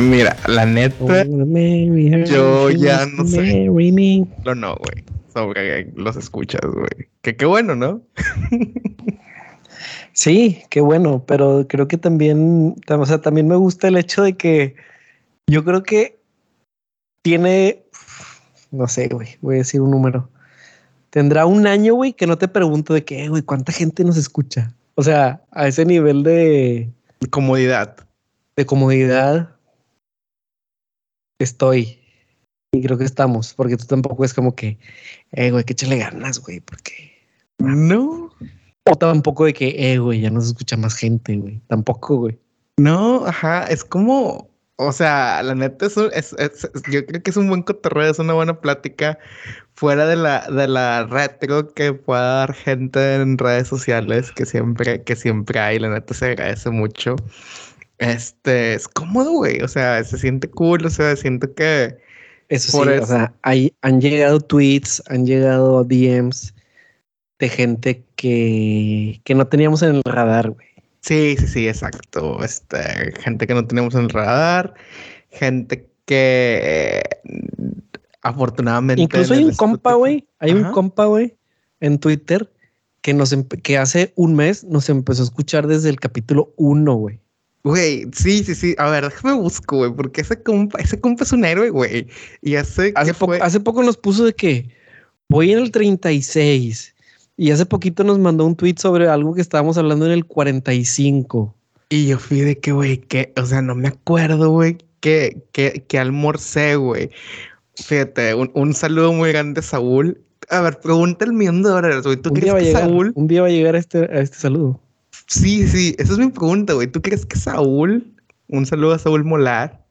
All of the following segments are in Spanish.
Mira, la neta, yo ya no sé. No, no, güey. Sobre los escuchas, güey. Que qué bueno, ¿no? sí, qué bueno, pero creo que también, o sea, también me gusta el hecho de que yo creo que tiene, no sé, güey, voy a decir un número. Tendrá un año, güey, que no te pregunto de qué, güey, cuánta gente nos escucha. O sea, a ese nivel de comodidad. De comodidad estoy. Y creo que estamos, porque tú tampoco es como que, eh, güey, que échale ganas, güey, porque. No. O tampoco de que, eh, güey, ya no se escucha más gente, güey. Tampoco, güey. No, ajá, es como, o sea, la neta es, es, es, yo creo que es un buen cotorreo, es una buena plática fuera de la, de la retro que pueda dar gente en redes sociales, que siempre, que siempre hay, la neta se agradece mucho. Este, es cómodo, güey, o sea, se siente cool, o sea, siento que... Eso sí, o sea, hay, han llegado tweets, han llegado DMs de gente que, que no teníamos en el radar, güey. Sí, sí, sí, exacto. Este, gente que no teníamos en el radar, gente que afortunadamente. Incluso hay un compa, güey. Hay un compa, güey, en Twitter que nos que hace un mes nos empezó a escuchar desde el capítulo uno, güey. Güey, sí, sí, sí. A ver, déjame busco, güey, porque ese compa, ese compa es un héroe, güey. Y hace, hace, poco, hace poco nos puso de que voy en el 36 y hace poquito nos mandó un tweet sobre algo que estábamos hablando en el 45. Y yo fui de que, güey, que, o sea, no me acuerdo, güey, que, que, que almorcé, güey. Fíjate, un, un, saludo muy grande, Saúl. A ver, pregunta el millón de dólares, güey. ¿Tú crees que Saúl? Un día va a llegar este, a este saludo. Sí, sí, esa es mi pregunta, güey. ¿Tú crees que Saúl, un saludo a Saúl Molar,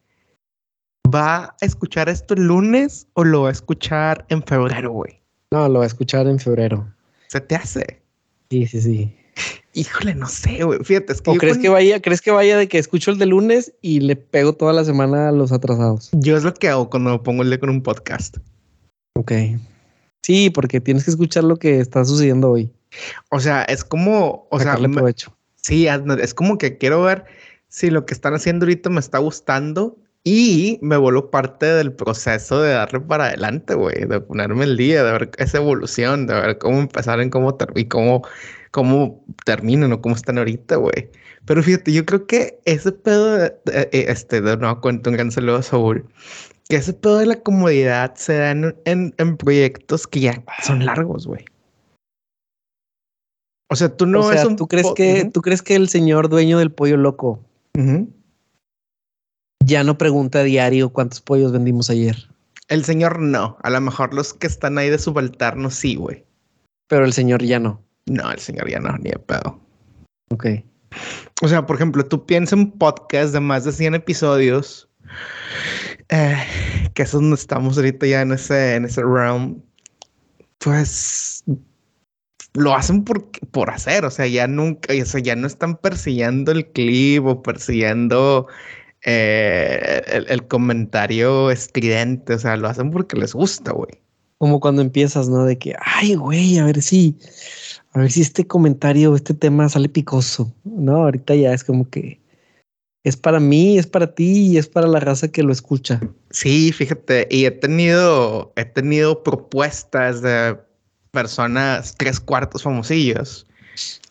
va a escuchar esto el lunes o lo va a escuchar en febrero, güey? No, lo va a escuchar en febrero. ¿Se te hace? Sí, sí, sí. Híjole, no sé, güey. Fíjate, es que. ¿O crees que vaya, crees que vaya de que escucho el de lunes y le pego toda la semana a los atrasados? Yo es lo que hago cuando pongo el de con un podcast. Ok. Sí, porque tienes que escuchar lo que está sucediendo hoy. O sea, es como, o sea, aprovecho. Sí, es como que quiero ver si lo que están haciendo ahorita me está gustando y me vuelvo parte del proceso de darle para adelante, güey, de ponerme el día, de ver esa evolución, de ver cómo empezar en cómo y cómo, cómo terminan o cómo están ahorita, güey. Pero fíjate, yo creo que ese pedo, de, eh, este, de nuevo cuento un gran saludo a Saúl, que ese pedo de la comodidad se da en, en proyectos que ya son largos, güey. O sea, tú no es un ¿tú crees que tú crees que el señor dueño del pollo loco ya no pregunta a diario cuántos pollos vendimos ayer? El señor no. A lo mejor los que están ahí de subalterno sí, güey. Pero el señor ya no. No, el señor ya no, ni de pedo. Ok. O sea, por ejemplo, tú piensas en un podcast de más de 100 episodios, eh, que es donde estamos ahorita ya en ese, en ese round, pues lo hacen por, por hacer, o sea, ya nunca, o sea, ya no están persiguiendo el clip o persiguiendo eh, el, comentario estridente, o sea, lo hacen porque les gusta, güey. Como cuando empiezas, ¿no? De que, ay, güey, a ver si, a ver si este comentario, este tema sale picoso, ¿no? Ahorita ya es como que es para mí, es para ti y es para la raza que lo escucha. Sí, fíjate, y he tenido, he tenido propuestas de personas tres cuartos famosillos.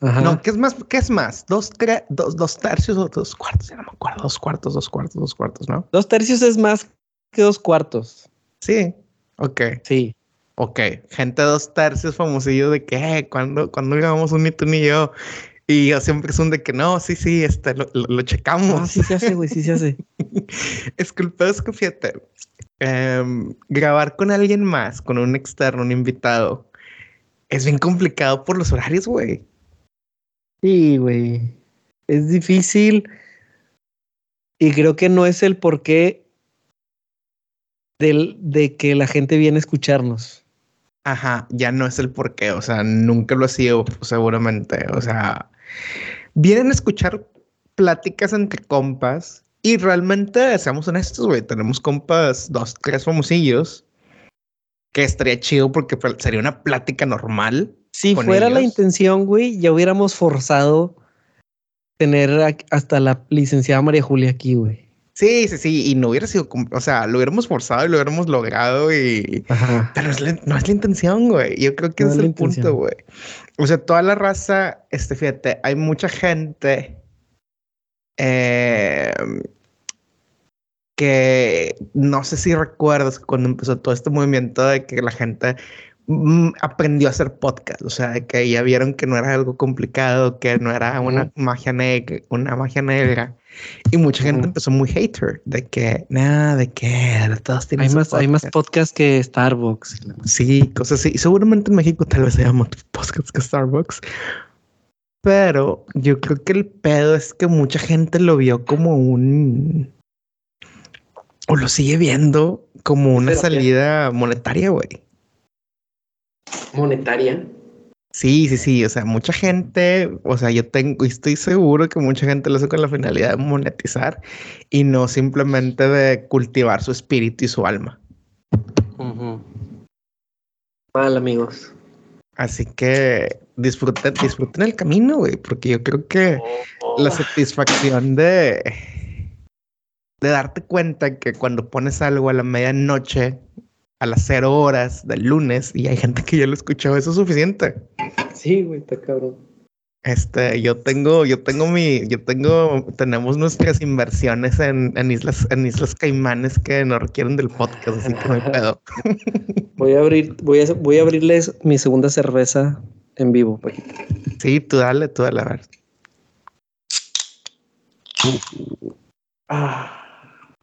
No, ¿qué es más? ¿Qué es más? ¿Dos, dos, tercios o dos cuartos? Ya no me acuerdo. Dos cuartos, dos cuartos, dos cuartos, ¿no? Dos tercios es más que dos cuartos. Sí. Ok. Sí. Ok. Gente dos tercios famosillos de que, eh, cuando, cuando grabamos un mito ni yo. Y yo siempre son de que no, sí, sí, este, lo, lo, checamos. No, sí se hace, güey, sí se hace. es que el pedo es que fíjate, em, grabar con alguien más, con un externo, un invitado, es bien complicado por los horarios, güey. Sí, güey. Es difícil. Y creo que no es el porqué del, de que la gente viene a escucharnos. Ajá, ya no es el porqué, o sea, nunca lo ha sido, seguramente. O sea, vienen a escuchar pláticas entre compas y realmente, seamos honestos, güey, tenemos compas, dos, tres famosillos que estaría chido porque sería una plática normal. Si fuera la intención, güey, ya hubiéramos forzado tener hasta la licenciada María Julia aquí, güey. Sí, sí, sí, y no hubiera sido, o sea, lo hubiéramos forzado y lo hubiéramos logrado y... Pero no es la intención, güey. Yo creo que es, el punto, güey. O sea, toda la raza, este, fíjate, hay mucha gente eh, que no sé si recuerdas cuando empezó todo este movimiento de que la gente mm, aprendió a hacer podcast, o sea, que ya vieron que no era algo complicado, que no era una magia negra, una magia negra. Y mucha gente empezó muy hater de que nada, de que todos tienen hay más, hay más podcast que Starbucks. Sí, cosas así. Y seguramente en México tal vez haya más podcasts que Starbucks. Pero yo creo que el pedo es que mucha gente lo vio como un o lo sigue viendo como una salida monetaria, güey. ¿Monetaria? Sí, sí, sí. O sea, mucha gente, o sea, yo tengo, estoy seguro que mucha gente lo hace con la finalidad de monetizar y no simplemente de cultivar su espíritu y su alma. Mal, amigos. Así que disfruten, disfruten el camino, güey, porque yo creo que la oh. satisfacción de de darte cuenta que cuando pones algo a la medianoche, a las cero horas del lunes, y hay gente que ya lo escuchó, eso es suficiente. Sí, güey, está cabrón. Este, yo tengo, yo tengo mi, yo tengo, tenemos nuestras inversiones en, en islas, en islas Caimanes que no requieren del podcast, así que no hay pedo. voy a abrir, voy a, voy a abrirles mi segunda cerveza en vivo, Sí, tú dale, tú dale a ver. Ah.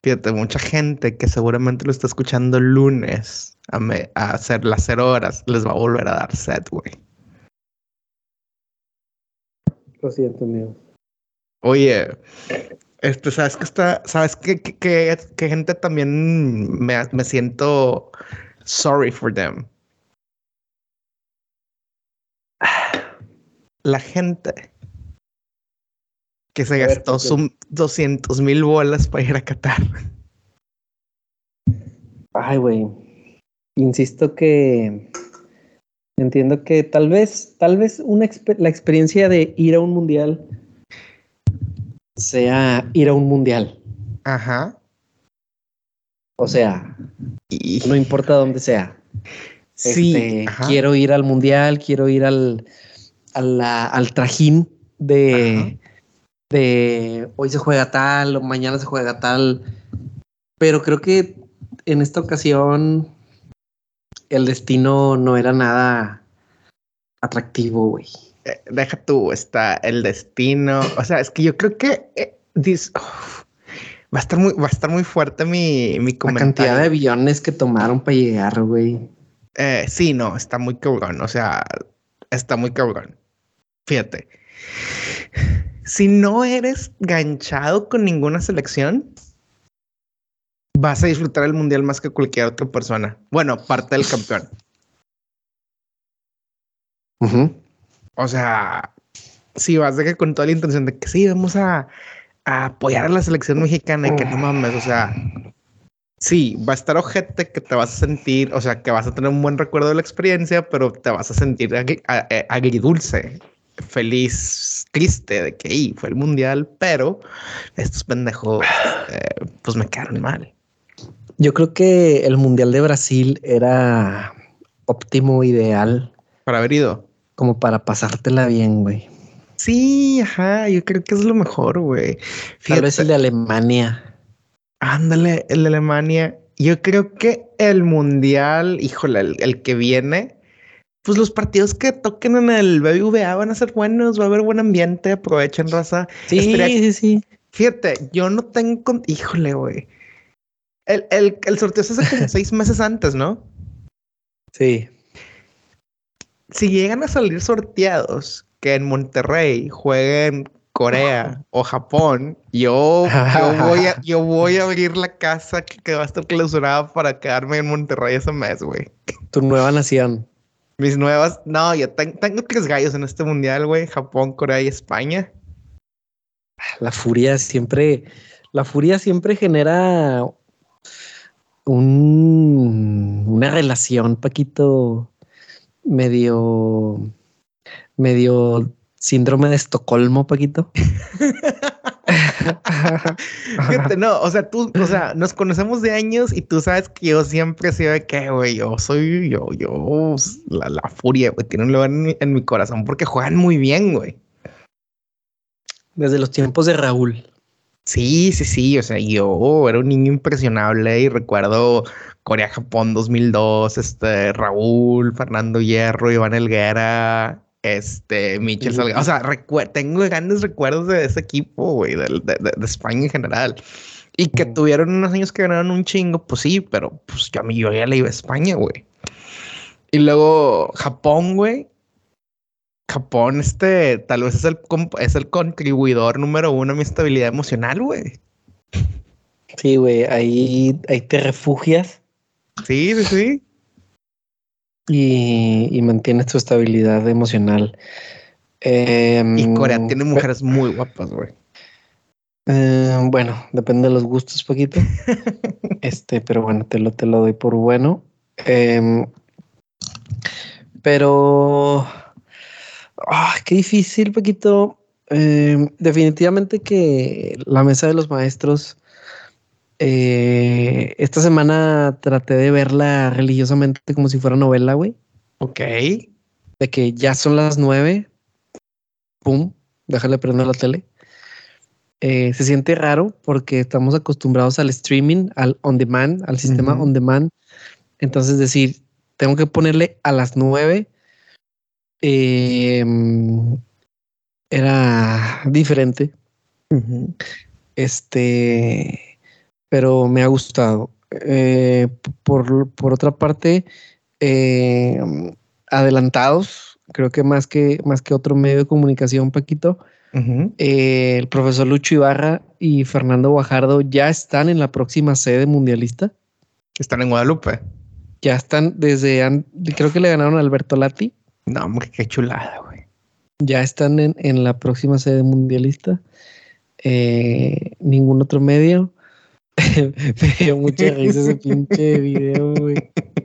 Fíjate, mucha gente que seguramente lo está escuchando el lunes a, hacer las cero horas, les va a volver a dar set, güey. Lo siento, mío. Oye, este, ¿sabes que está, sabes que, que, gente también me, me siento sorry for them? La gente que se gastó sus 200 mil bolas para ir a Qatar. Ay, güey. Insisto que entiendo que tal vez, tal vez una la experiencia de ir a un mundial sea ir a un mundial. Ajá. O sea, no importa dónde sea. Sí. Este, quiero ir al mundial, quiero ir al, al trajín de, de hoy se juega tal o mañana se juega tal. Pero creo que en esta ocasión el destino no era nada atractivo, güey. Eh, deja tú, está el destino. O sea, es que yo creo que eh, va a estar muy, va a estar muy fuerte mi, mi comentario. La cantidad de aviones que tomaron para llegar, güey. Eh, sí, no, está muy cabrón. O sea, está muy cabrón. Fíjate si no eres ganchado con ninguna selección, vas a disfrutar el mundial más que cualquier otra persona. Bueno, parte del campeón. O sea, si vas de que con toda la intención de que sí, vamos a, apoyar a la selección mexicana y que no mames, o sea, sí, va a estar ojete que te vas a sentir, o sea, que vas a tener un buen recuerdo de la experiencia, pero te vas a sentir agridulce feliz, triste de que fue el mundial, pero estos pendejos eh, pues me quedaron mal. Yo creo que el mundial de Brasil era óptimo, ideal. Para haber ido. Como para pasártela bien, güey. Sí, ajá, yo creo que es lo mejor, güey. Tal vez el de Alemania. Ándale, el de Alemania. Yo creo que el mundial, híjole, el que viene, pues los partidos que toquen en el BBVA van a ser buenos, va a haber buen ambiente, aprovechen, raza. Sí, sí, sí. Fíjate, yo no tengo... Híjole, güey. El, el, el sorteo se hace como seis meses antes, ¿no? Sí. Si llegan a salir sorteados que en Monterrey jueguen Corea o Japón, yo, yo, voy a, yo voy a abrir la casa que, va a estar clausurada para quedarme en Monterrey ese mes, güey. Tu nueva nación. Mis nuevas, no, yo tengo tres gallos en este mundial, güey. Japón, Corea y España. La furia siempre, la furia siempre genera un, una relación, Paquito, medio, medio síndrome de Estocolmo, Paquito. No, o sea, tú, o sea, nos conocemos de años y tú sabes que yo siempre he sido de que, güey, yo soy, yo, yo, la, la furia, güey, tiene un lugar en mi, en mi corazón porque juegan muy bien, güey. Desde los tiempos de Raúl. Sí, sí, sí, o sea, yo era un niño impresionable y recuerdo Corea-Japón 2002, este, Raúl, Fernando Hierro, Iván Elguera, este, Michel Salgado. O sea, tengo grandes recuerdos de ese equipo, güey, de, de, España en general. Y que tuvieron unos años que ganaron un chingo, pues sí, pero pues yo a mí yo ya le iba a España, güey. Y luego Japón, güey. Japón, este, tal vez es el, es el contribuidor número uno a mi estabilidad emocional, güey. Sí, güey, ahí, ahí te refugias. Sí, sí, sí. Y, y mantienes tu estabilidad emocional. y Corea em, tiene mujeres muy guapas, güey. Em, bueno, depende de los gustos, poquito. este, pero bueno, te lo, te lo doy por bueno. Em, pero Ah, qué difícil, Paquito. Em, definitivamente que la mesa de los maestros. Eh, esta semana traté de verla religiosamente como si fuera novela, güey. Ok. De que ya son las nueve. Pum, déjale prender la tele. Eh, se siente raro porque estamos acostumbrados al streaming, al on demand, al sistema on demand. Entonces, decir, tengo que ponerle a las nueve Em, era diferente. Este, pero me ha gustado. Eh, por, otra parte, em, adelantados, creo que más que más que otro medio de comunicación, Paquito. Eh, el profesor Lucho Ibarra y Fernando Guajardo ya están en la próxima sede mundialista. Están en Guadalupe. Ya están desde, creo que le ganaron a Alberto Lati. No, hombre, qué chulada, güey. Ya están en, la próxima sede mundialista. Eh, ningún otro medio. Me dio mucha risa ese pinche video, güey.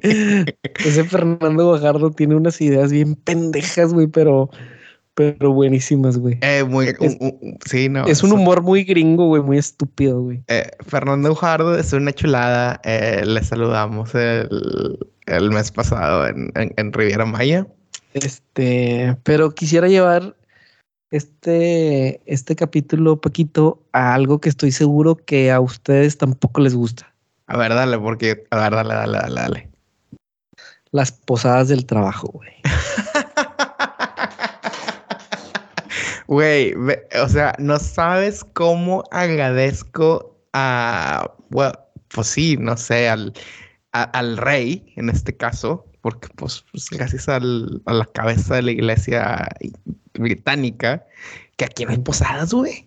Ese Fernando Guajardo tiene unas ideas bien pendejas, güey, pero, pero buenísimas, güey. Eh, muy, es, sí, no. Es un humor muy gringo, güey, muy estúpido, güey. Eh, Fernando Guajardo es una chulada. le saludamos el, mes pasado en, en Riviera Maya. Este, pero quisiera llevar este, este capítulo, Paquito, a algo que estoy seguro que a ustedes tampoco les gusta. A ver, dale, porque, a ver, dale, dale, dale, dale. Las posadas del trabajo, güey. Güey, o sea, no sabes cómo agradezco a, bueno, pues sí, no sé, al, al rey en este caso, porque pues, pues gracias a la cabeza de la iglesia británica, que aquí no hay posadas, güey.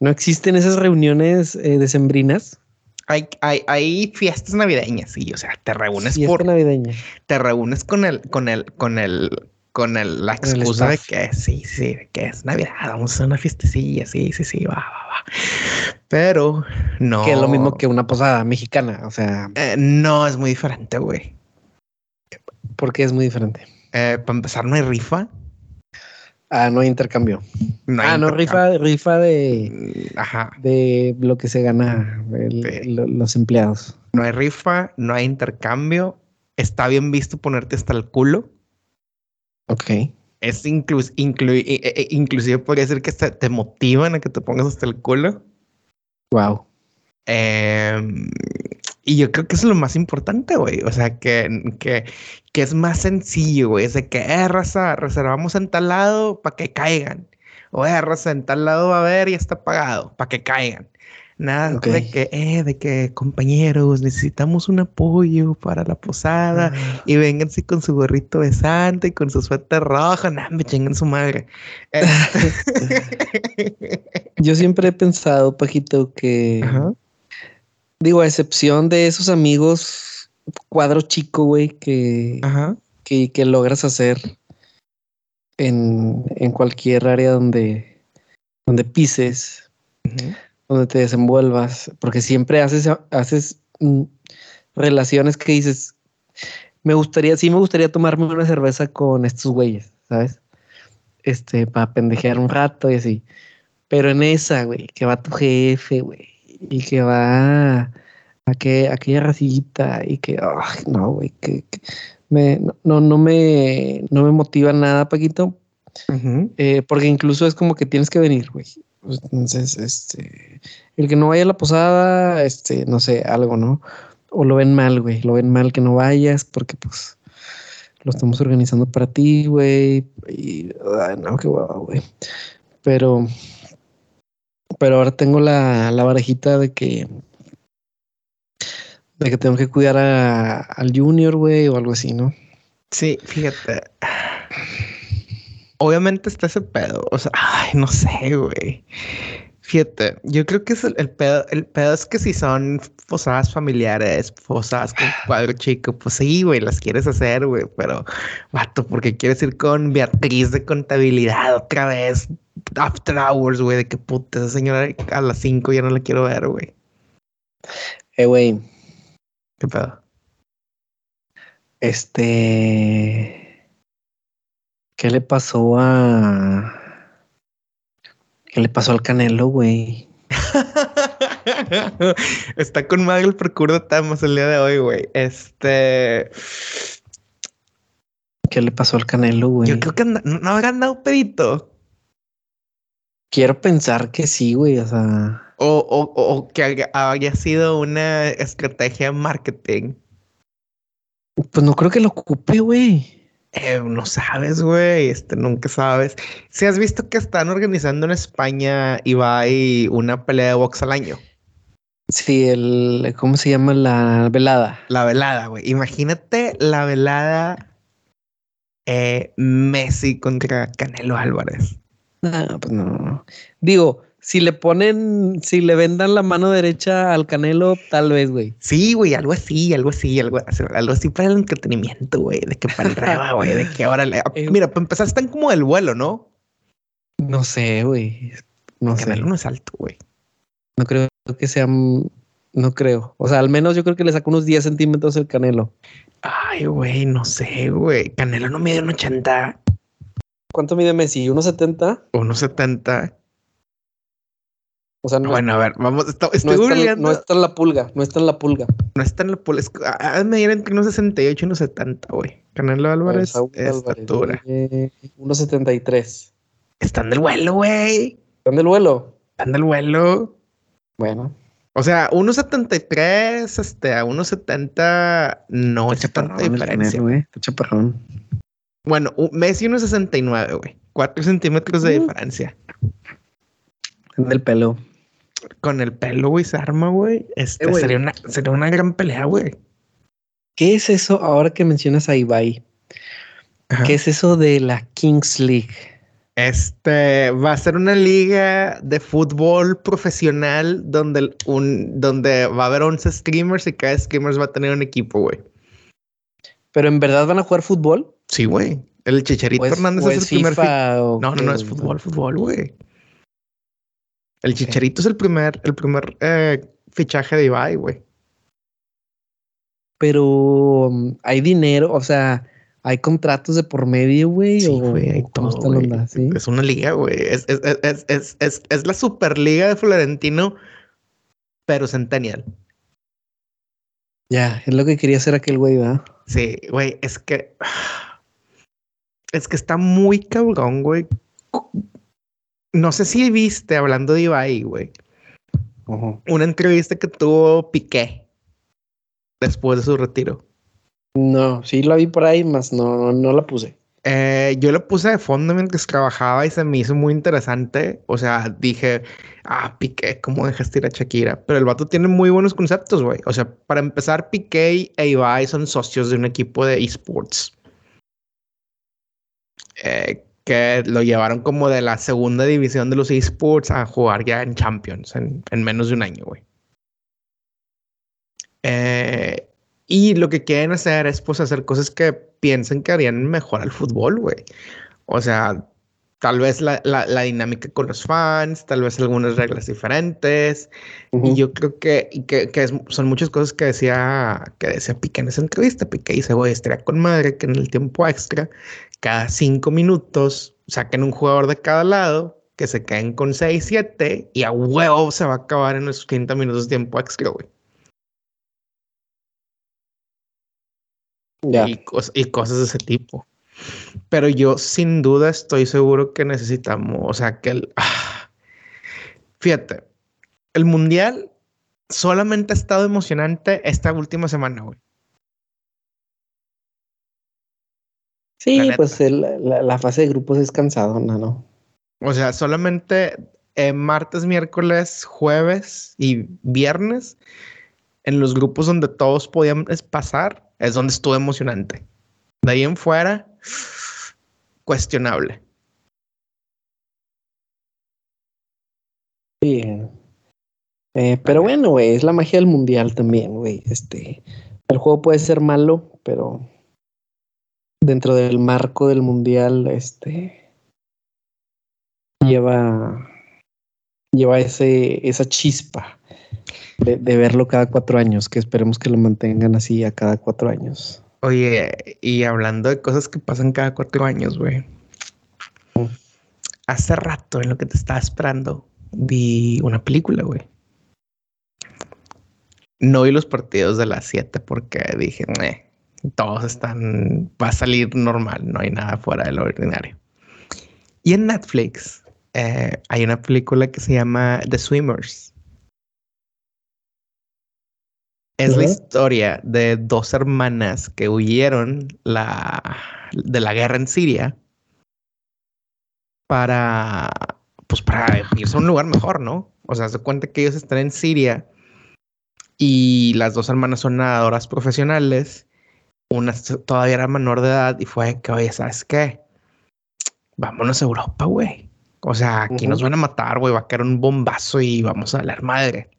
¿No existen esas reuniones eh, decembrinas? Hay, hay, hay, fiestas navideñas, sí, o sea, te reúnes Fiesta por navideña. Te reúnes con el, con el, con el, con el, la excusa de que sí, sí, que es Navidad, vamos a hacer una fiestecilla, sí, sí, sí, va, va, va. Pero no. Que es lo mismo que una posada mexicana, o sea. Eh, no, es muy diferente, güey. ¿Por qué es muy diferente? Eh, para empezar, no hay rifa. Ah, no hay intercambio. ah, no, rifa, rifa de, mm, Ajá. de lo que se gana los empleados. No hay rifa, no hay intercambio. Está bien visto ponerte hasta el culo. Ok. Es incluso inclusive podría decir que te motivan a que te pongas hasta el culo. Wow. Em, y yo creo que eso es lo más importante, güey. O sea, que, que, que es más sencillo, güey. Es de que, eh, raza, reservamos en tal lado para que caigan. O, eh, raza, en tal lado va a haber y está pagado para que caigan. Nada de que, eh, de que compañeros, necesitamos un apoyo para la posada ah. y vénganse con su gorrito de santa y con su suéter rojo. Nada, me chingan su madre. Yo siempre he pensado, Pajito, que Digo, a excepción de esos amigos cuadro chico, güey, que, que, logras hacer en, cualquier área donde, donde pises, donde te desenvuelvas, porque siempre haces, haces mm, relaciones que dices, me gustaría, sí me gustaría tomarme una cerveza con estos güeyes, ¿sabes? Este, para pendejear un rato y así. Pero en esa, güey, que va tu jefe, güey, y que va a que, aquella racita y que, ay, no, güey, que, me, no, no, me, no me motiva nada, Paquito. Eh, porque incluso es como que tienes que venir, güey. Entonces, este, el que no vaya a la posada, este, no sé, algo, ¿no? O lo ven mal, güey, lo ven mal que no vayas porque, pues, lo estamos organizando para ti, güey. Y, ay, no, qué guapo, güey. Pero, pero ahora tengo la, la varejita de que, de que tengo que cuidar a, al junior, güey, o algo así, ¿no? Sí, fíjate obviamente está ese pedo. O sea, ay, no sé, güey. Fíjate, yo creo que es el, pedo. El pedo es que si son posadas familiares, posadas con cuadro chico, pues sí, güey, las quieres hacer, güey. Pero, vato, porque quieres ir con Beatriz de contabilidad otra vez, after hours, güey, de que puta, esa señora a las 5 ya no la quiero ver, güey. Eh, güey. ¿Qué pedo? Este. ¿Qué le pasó a. ¿Qué le pasó al Canelo, güey? Está con madre el procuro Tamos el día de hoy, güey. Este. ¿Qué le pasó al Canelo, güey? Yo creo que no, habrá andado pedito. Quiero pensar que sí, güey. O sea. O, o, o que haya sido una estrategia de marketing. Pues no creo que lo ocupe, güey. Eh, no sabes, güey, este, nunca sabes. Si has visto que están organizando en España y va una pelea de box al año. Sí, el, ¿cómo se llama? La velada. La velada, güey. Imagínate la velada eh, Messi contra Canelo Álvarez. No, pues no. Digo, si le ponen, si le vendan la mano derecha al Canelo, tal vez, güey. Sí, güey, algo así, algo así, algo, algo así para el entretenimiento, güey, de que para el reba, güey, de que ahora le... Eh, Mira, para empezar están como el vuelo, ¿no? No sé, güey. No sé. Canelo no es alto, güey. No creo que sea, no creo. O sea, al menos yo creo que le saco unos 10 centímetros el Canelo. Ay, güey, no sé, güey. Canelo no mide un 80. ¿Cuánto mide Messi? ¿1.70? 1.70. O sea, no bueno, a ver, vamos, estoy no, está, no está en la pulga, no está en la pulga. No está en la pulga. A medir entre unos 68 y unos 70, güey. Canelo Álvarez, estatura. 1.73. Están del vuelo, güey. Están del vuelo. Están del vuelo. Bueno. O sea, 1.73 este, a 1.70 no es tanta diferencia. güey. chaparrón. Bueno, Messi 1.69, güey. 4 centímetros de uh. diferencia. En el pelo con el pelo, güey, se arma, güey. Este, eh, sería, una, sería una gran pelea, güey. ¿Qué es eso ahora que mencionas a Ibai? ¿Qué es eso de la Kings League? Este va a ser una liga de fútbol profesional donde, un, donde va a haber 11 streamers y cada streamer va a tener un equipo, güey. ¿Pero en verdad van a jugar fútbol? Sí, güey. El Chicharito Hernández es, el primer. no, no, no, es fútbol, fútbol, güey. El Chicharito es el primer, el primer eh, fichaje de Ibai, güey. Pero um, hay dinero, o sea, hay contratos de por medio, güey. Sí, güey, hay todo, Es una liga, güey. Es, es, es, es, la superliga de Florentino, pero centennial. Ya, es lo que quería hacer aquel güey, ¿verdad? Sí, güey, es que. Es que está muy cabrón, güey. No sé si viste, hablando de Ibai, güey, una entrevista que tuvo Piqué después de su retiro. No, sí la vi por ahí, más no, no la puse. Eh, yo la puse de fondo mientras trabajaba y se me hizo muy interesante. O sea, dije, ah, Piqué, ¿cómo dejaste ir a Shakira? Pero el vato tiene muy buenos conceptos, güey. O sea, para empezar, Piqué e Ibai son socios de un equipo de esports. Eh, que lo llevaron como de la segunda división de los esports a jugar ya en Champions en, menos de un año, güey. Eh, y lo que quieren hacer es pues hacer cosas que piensen que harían mejor al fútbol, güey. O sea, tal vez la, dinámica con los fans, tal vez algunas reglas diferentes. Y yo creo que, que, son muchas cosas que decía, que decía Piqué en esa entrevista. Piqué dice, güey, estaría con madre que en el tiempo extra cada cinco minutos saquen un jugador de cada lado, que se caen con 6, 7 y a huevo se va a acabar en esos 30 minutos de tiempo extra, güey. Y, y, cosas de ese tipo. Pero yo sin duda estoy seguro que necesitamos, o sea, que el... Ah, fíjate, el mundial solamente ha estado emocionante esta última semana, güey. Sí, pues la, fase de grupos es cansado, ¿no? O sea, solamente eh, martes, miércoles, jueves y viernes, en los grupos donde todos podían pasar, es donde estuvo emocionante. De ahí en fuera, cuestionable. Sí. Eh, pero bueno, güey, es la magia del mundial también, güey. Este, el juego puede ser malo, pero dentro del marco del mundial, este, lleva, lleva ese, esa chispa de, de verlo cada cuatro años, que esperemos que lo mantengan así a cada cuatro años. Oye, y hablando de cosas que pasan cada cuatro años, güey. Hace rato en lo que te estaba esperando, vi una película, güey. No vi los partidos de las 7 porque dije, todos están, va a salir normal, no hay nada fuera de lo ordinario. Y en Netflix eh, hay una película que se llama The Swimmers. Es la historia de dos hermanas que huyeron la, de la guerra en Siria para, pues para irse a un lugar mejor, ¿no? O sea, se cuenta que ellos están en Siria y las dos hermanas son nadadoras profesionales. Una todavía era menor de edad y fue que, oye, ¿sabes qué? Vámonos a Europa, güey. O sea, aquí nos van a matar, güey. Va a caer un bombazo y vamos a la madre.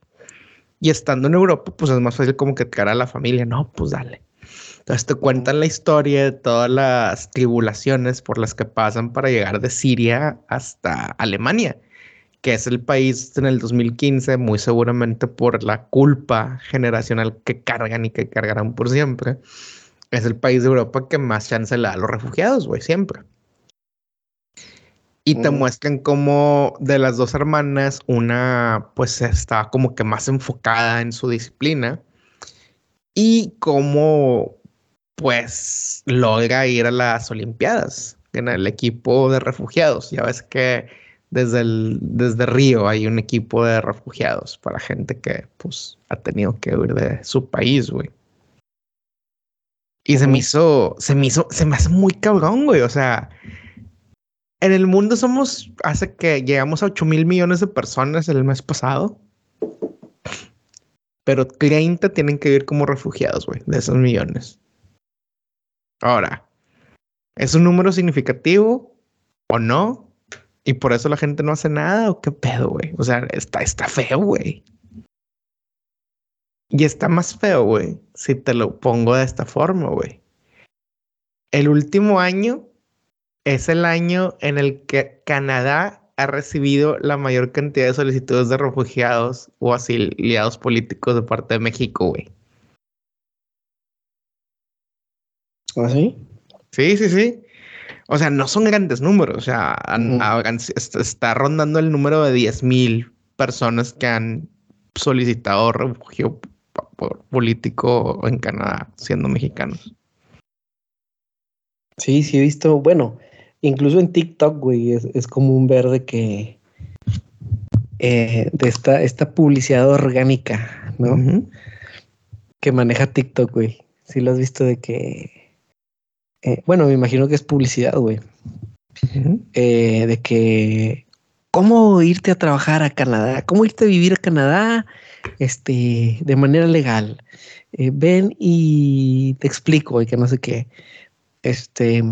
Y estando en Europa, pues es más fácil como que cara a la familia. No, pues dale. Entonces te cuentan la historia de todas las tribulaciones por las que pasan para llegar de Siria hasta Alemania, que es el país en el 2015, muy seguramente por la culpa generacional que cargan y que cargarán por siempre. Es el país de Europa que más chance le da a los refugiados, güey, siempre. Y te muestran como de las dos hermanas, una pues está como que más enfocada en su disciplina y cómo pues logra ir a las Olimpiadas en el equipo de refugiados. Ya ves que desde, el, desde Río hay un equipo de refugiados para gente que pues ha tenido que huir de su país, güey. Y se me hizo, se me hizo, se me hace muy cabrón, güey. O sea, en el mundo somos, hace que llegamos a 8 mil millones de personas el mes pasado. Pero 30 tienen que vivir como refugiados, güey, de esos millones. Ahora, ¿es un número significativo o no? Y por eso la gente no hace nada o qué pedo, güey. O sea, está, está feo, güey. Y está más feo, güey, si te lo pongo de esta forma, güey. El último año es el año en el que Canadá ha recibido la mayor cantidad de solicitudes de refugiados o asiliados políticos de parte de México, güey. ¿Ah, sí? Sí, sí, sí. O sea, no son grandes números. O sea, está rondando el número de 10 mil personas que han solicitado refugio político en Canadá, siendo mexicanos. Sí, sí, he visto. Bueno, Incluso en TikTok, güey, es, es común ver de que eh, de esta, esta publicidad orgánica, ¿no? Que maneja TikTok, güey. Sí lo has visto de que. Eh, bueno, me imagino que es publicidad, güey. Eh, de que. ¿Cómo irte a trabajar a Canadá? ¿Cómo irte a vivir a Canadá? Este, de manera legal. ven y te explico, y que no sé qué. Este,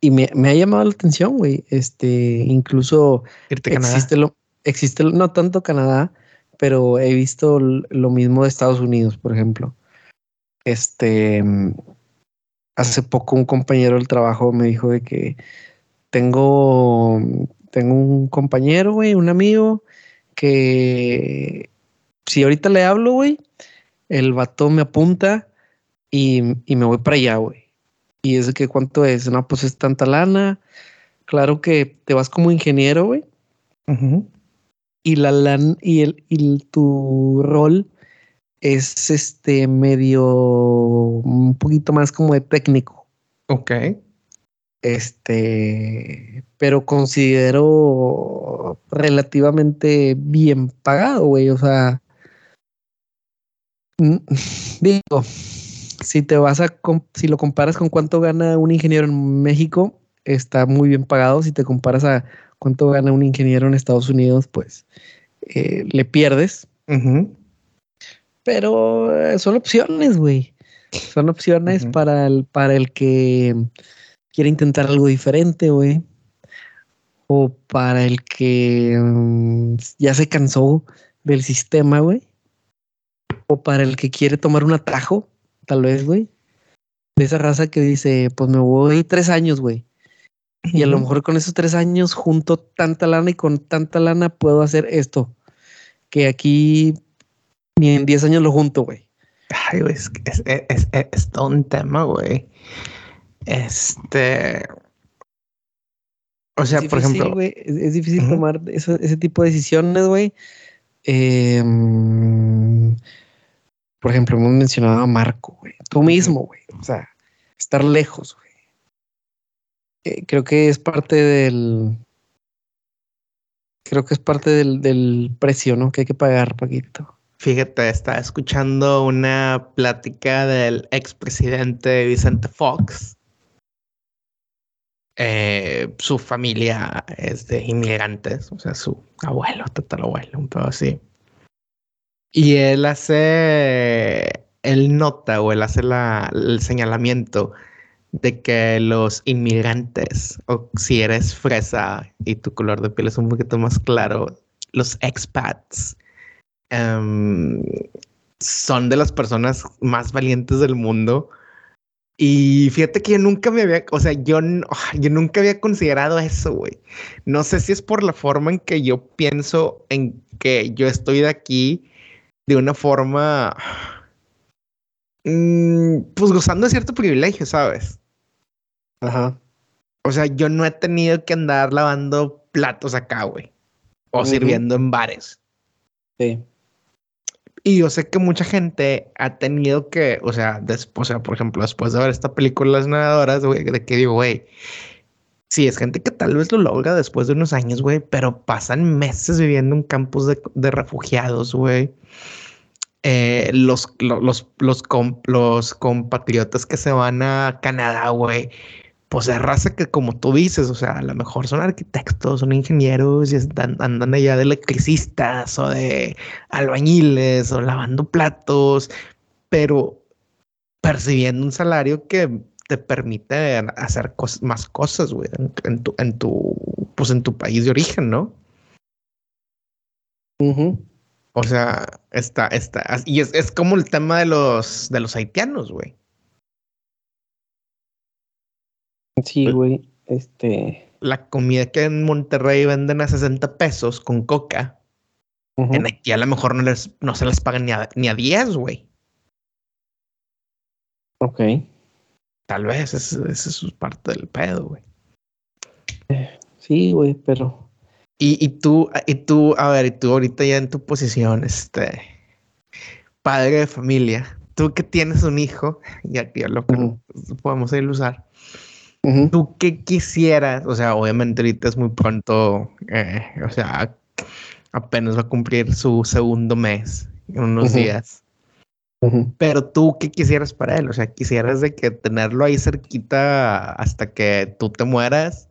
y me, ha llamado la atención, güey. Este, incluso existe lo, existe no tanto Canadá, pero he visto lo mismo de Estados Unidos, por ejemplo. Este, hace poco un compañero del trabajo me dijo de que tengo, tengo un compañero, güey, un amigo que si ahorita le hablo, güey, el vato me apunta y, y me voy para allá, güey. Y es que cuánto es, no, pues es tanta lana, claro que te vas como ingeniero, güey. Y la lan y el y tu rol es este medio un poquito más como de técnico. Ok. Este, pero considero relativamente bien pagado, güey. O sea, digo, si te vas a, si lo comparas con cuánto gana un ingeniero en México, está muy bien pagado. Si te comparas a cuánto gana un ingeniero en Estados Unidos, pues eh, le pierdes. Pero eh, son opciones, güey. Son opciones para, el, para el que quiere intentar algo diferente, güey. O para el que mm, ya se cansó del sistema, güey. O para el que quiere tomar un atajo, tal vez, güey. De esa raza que dice, pues me voy tres años, güey. Y a lo mejor con esos tres años junto tanta lana y con tanta lana puedo hacer esto. Que aquí ni en diez años lo junto, güey. Ay, güey, es, es, es, todo un tema, güey. Este. O sea, por ejemplo. es, difícil tomar ese tipo de decisiones, güey. Em, por ejemplo, hemos mencionado a Marco, güey. Tú mismo, güey. O sea, estar lejos, güey. Eh, creo que es parte del. Creo que es parte del, del precio, ¿no? Que hay que pagar, Paquito. Fíjate, estaba escuchando una plática del expresidente Vicente Fox eh, su familia es de inmigrantes, o sea, su abuelo, tatarabuelo, un poco así. Y él hace, él nota o él hace la, el señalamiento de que los inmigrantes, o si eres fresa y tu color de piel es un poquito más claro, los expats em, son de las personas más valientes del mundo y fíjate que yo nunca me había, o sea, yo, yo nunca había considerado eso, güey. No sé si es por la forma en que yo pienso en que yo estoy de aquí de una forma, mm, pues gozando de cierto privilegio, ¿sabes? Ajá. O sea, yo no he tenido que andar lavando platos acá, güey. O sirviendo en bares. Sí. Y yo sé que mucha gente ha tenido que, o sea, después, o sea, por ejemplo, después de ver esta película Las Nadadoras, güey, de que digo, güey, sí, es gente que tal vez lo logra después de unos años, güey, pero pasan meses viviendo en campos de, de refugiados, güey. Eh, los, los, los, los, los compatriotas que se van a Canadá, güey, pues es raza que como tú dices, o sea, a lo mejor son arquitectos, son ingenieros y están, andan allá de electricistas o de albañiles o lavando platos, pero percibiendo un salario que te permite hacer más cosas, güey, en, tu, en tu, pues en tu país de origen, ¿no? O sea, está, está, y es, es como el tema de los, de los haitianos, güey. Sí, pues güey. Este. La comida que en Monterrey venden a 60 pesos con coca. En aquí a lo mejor no, les, no se les pagan ni a, ni a 10, güey. Ok. Tal vez ese, es parte del pedo, güey. Sí, güey, pero. Y, y tú, y tú, a ver, y tú ahorita ya en tu posición, este. Padre de familia. Tú que tienes un hijo, ya que lo podemos ir a usar ¿Tú qué quisieras? O sea, obviamente ahorita es muy pronto, eh, o sea, apenas va a cumplir su segundo mes en unos días. Pero tú, ¿qué quisieras para él? O sea, quisieras de que tenerlo ahí cerquita hasta que tú te mueras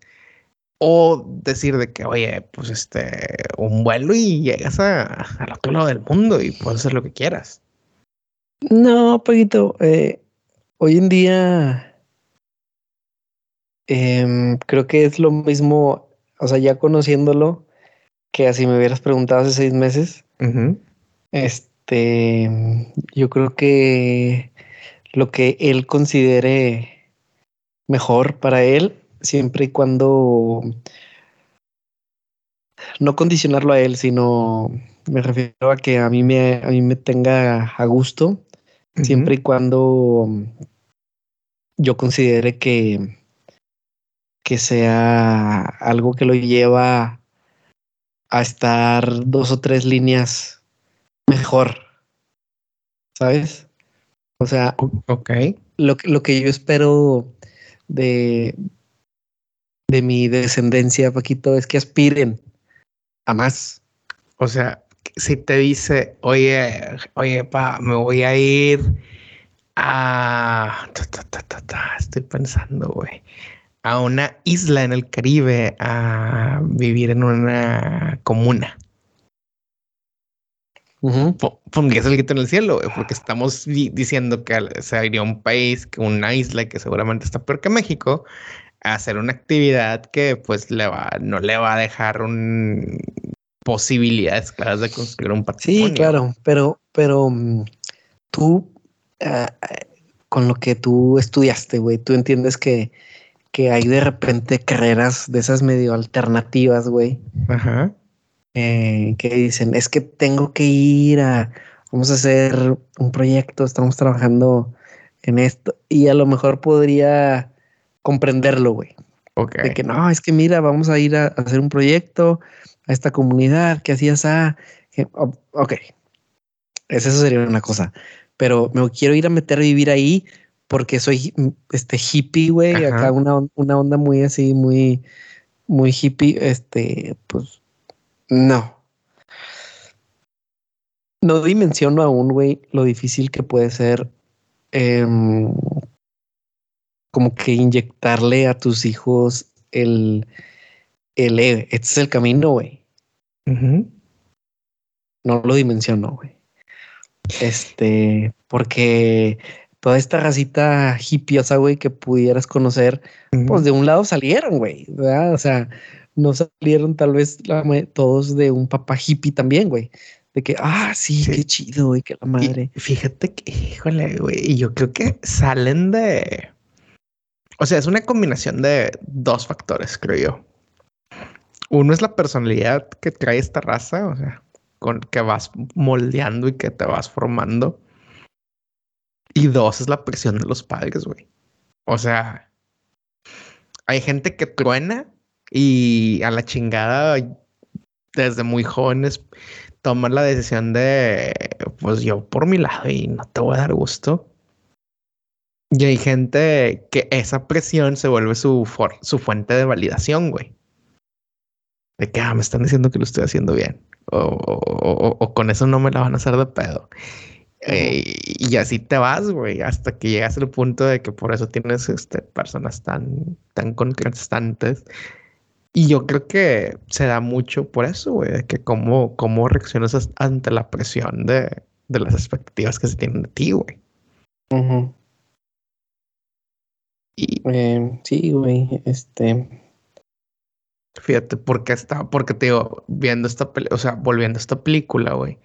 o decir de que, oye, pues este, un vuelo y llegas a, al otro lado del mundo y puedes hacer lo que quieras. No, Paquito, eh, hoy en día Em, creo que es lo mismo, o sea, ya conociéndolo, que así me hubieras preguntado hace seis meses. Este, yo creo que lo que él considere mejor para él, siempre y cuando no condicionarlo a él, sino me refiero a que a mí me, a mí me tenga a gusto, siempre y cuando yo considere que que sea algo que lo lleva a estar dos o tres líneas mejor. ¿Sabes? O sea, ok. Lo, lo que yo espero de, de mi descendencia, Paquito, es que aspiren a más. O sea, si te dice, oye, oye, pa, me voy a ir a... estoy pensando, güey. A una isla en el Caribe a vivir en una comuna. Uh -huh. es el grito en el cielo, güey, porque estamos diciendo que se iría un país, que una isla que seguramente está peor que México, a hacer una actividad que pues le va, no le va a dejar un posibilidades claras de construir un patrimonio. Sí, claro, pero, pero mm, tú, uh, con lo que tú estudiaste, güey, tú entiendes que, que hay de repente carreras de esas medio alternativas, güey. Ajá. Eh, que dicen, es que tengo que ir a, vamos a hacer un proyecto, estamos trabajando en esto, y a lo mejor podría comprenderlo, güey. Ok. De que no, es que mira, vamos a ir a, a hacer un proyecto, a esta comunidad que hacías a... ok, eso sería una cosa, pero me quiero ir a meter a vivir ahí porque soy este hippie, güey, acá una, una onda muy así, muy, muy hippie, este, pues no. No dimensiono aún, güey, lo difícil que puede ser eh, como que inyectarle a tus hijos el, el este es el camino, güey. Uh -huh. No lo dimensiono, güey. Este, porque toda esta racita hippiosa, güey, que pudieras conocer, uh -huh. pues de un lado salieron, güey, ¿verdad? O sea, no salieron tal vez la, todos de un papá hippie también, güey. De que, ah, sí, sí. qué chido, güey, que la madre. Y fíjate que, híjole, güey, yo creo que salen de... O sea, es una combinación de dos factores, creo yo. Uno es la personalidad que trae esta raza, o sea, con que vas moldeando y que te vas formando. Y dos es la presión de los padres, güey. O sea, hay gente que truena y a la chingada desde muy jóvenes toman la decisión de, pues yo por mi lado y no te voy a dar gusto. Y hay gente que esa presión se vuelve su, su fuente de validación, güey. De que, ah, me están diciendo que lo estoy haciendo bien. O, o, o, o con eso no me la van a hacer de pedo. Eh, y así te vas, güey, hasta que llegas al punto de que por eso tienes este, personas tan, tan contrastantes. Y yo creo que se da mucho por eso, güey, de que cómo, cómo reaccionas ante la presión de, de las expectativas que se tienen de ti, güey. Uh -huh. Y, eh, sí, güey, este. Fíjate, porque está, porque te digo, viendo esta, o sea, volviendo a esta película, güey.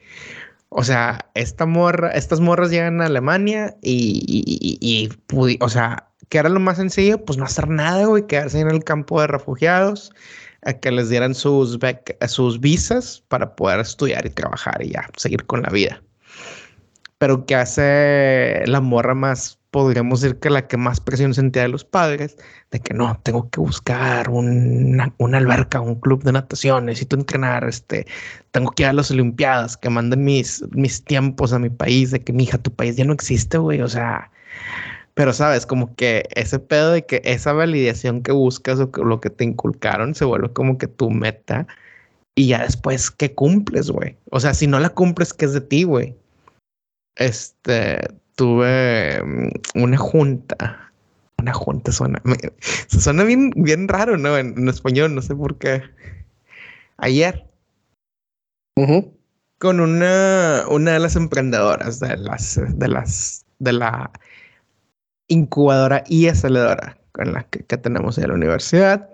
O sea, esta morra, estas morras llegan a Alemania y, y, y, y, o sea, que era lo más sencillo, pues no hacer nada, güey, quedarse en el campo de refugiados, a que les dieran sus, sus visas para poder estudiar y trabajar y ya, seguir con la vida. Pero que hace la morra más podríamos decir que la que más presión sentía de los padres, de que no, tengo que buscar una, una, alberca, un club de natación, necesito entrenar, este, tengo que ir a las Olimpiadas, que manden mis, mis tiempos a mi país, de que mi hija, tu país ya no existe, güey, o sea, pero sabes, como que ese pedo de que esa validación que buscas o que, lo que te inculcaron se vuelve como que tu meta y ya después, ¿qué cumples, güey? O sea, si no la cumples, ¿qué es de ti, güey? Este, tuve una junta. Una junta suena. Se suena bien, bien raro, ¿no? En, en, español, no sé por qué. Ayer. Uh -huh. Con una, una de las emprendedoras de las, de las, de la incubadora y aceleradora con la que, tenemos en la universidad.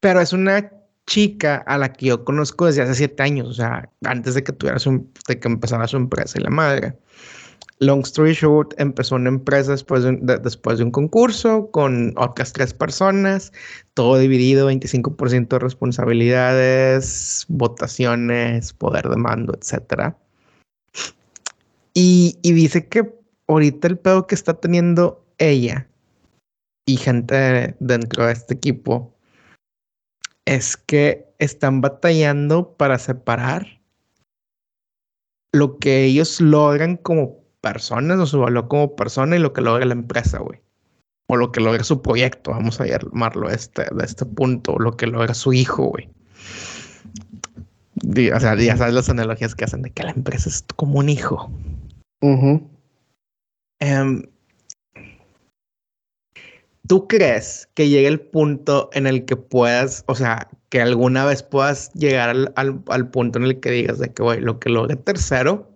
Pero es una chica a la que yo conozco desde hace siete años, o sea, antes de que tuviera su, de que empezara su empresa y la madre. Long story short, empezó una empresa después de, de, después de un concurso con otras tres personas, todo dividido, 25% de responsabilidades, votaciones, poder de mando, etc. Y dice que ahorita el pedo que está teniendo ella y gente dentro de este equipo es que están batallando para separar lo que ellos logran como personas o su valor como persona y lo que logra la empresa, güey. O lo que logra su proyecto, vamos a llamarlo este, de este punto, lo que logra su hijo, güey. O sea, ya sabes las analogías que hacen de que la empresa es como un hijo. Em, ¿Tú crees que llegue el punto en el que puedas, o sea, que alguna vez puedas llegar al, punto en el que digas de que, güey, lo que logra tercero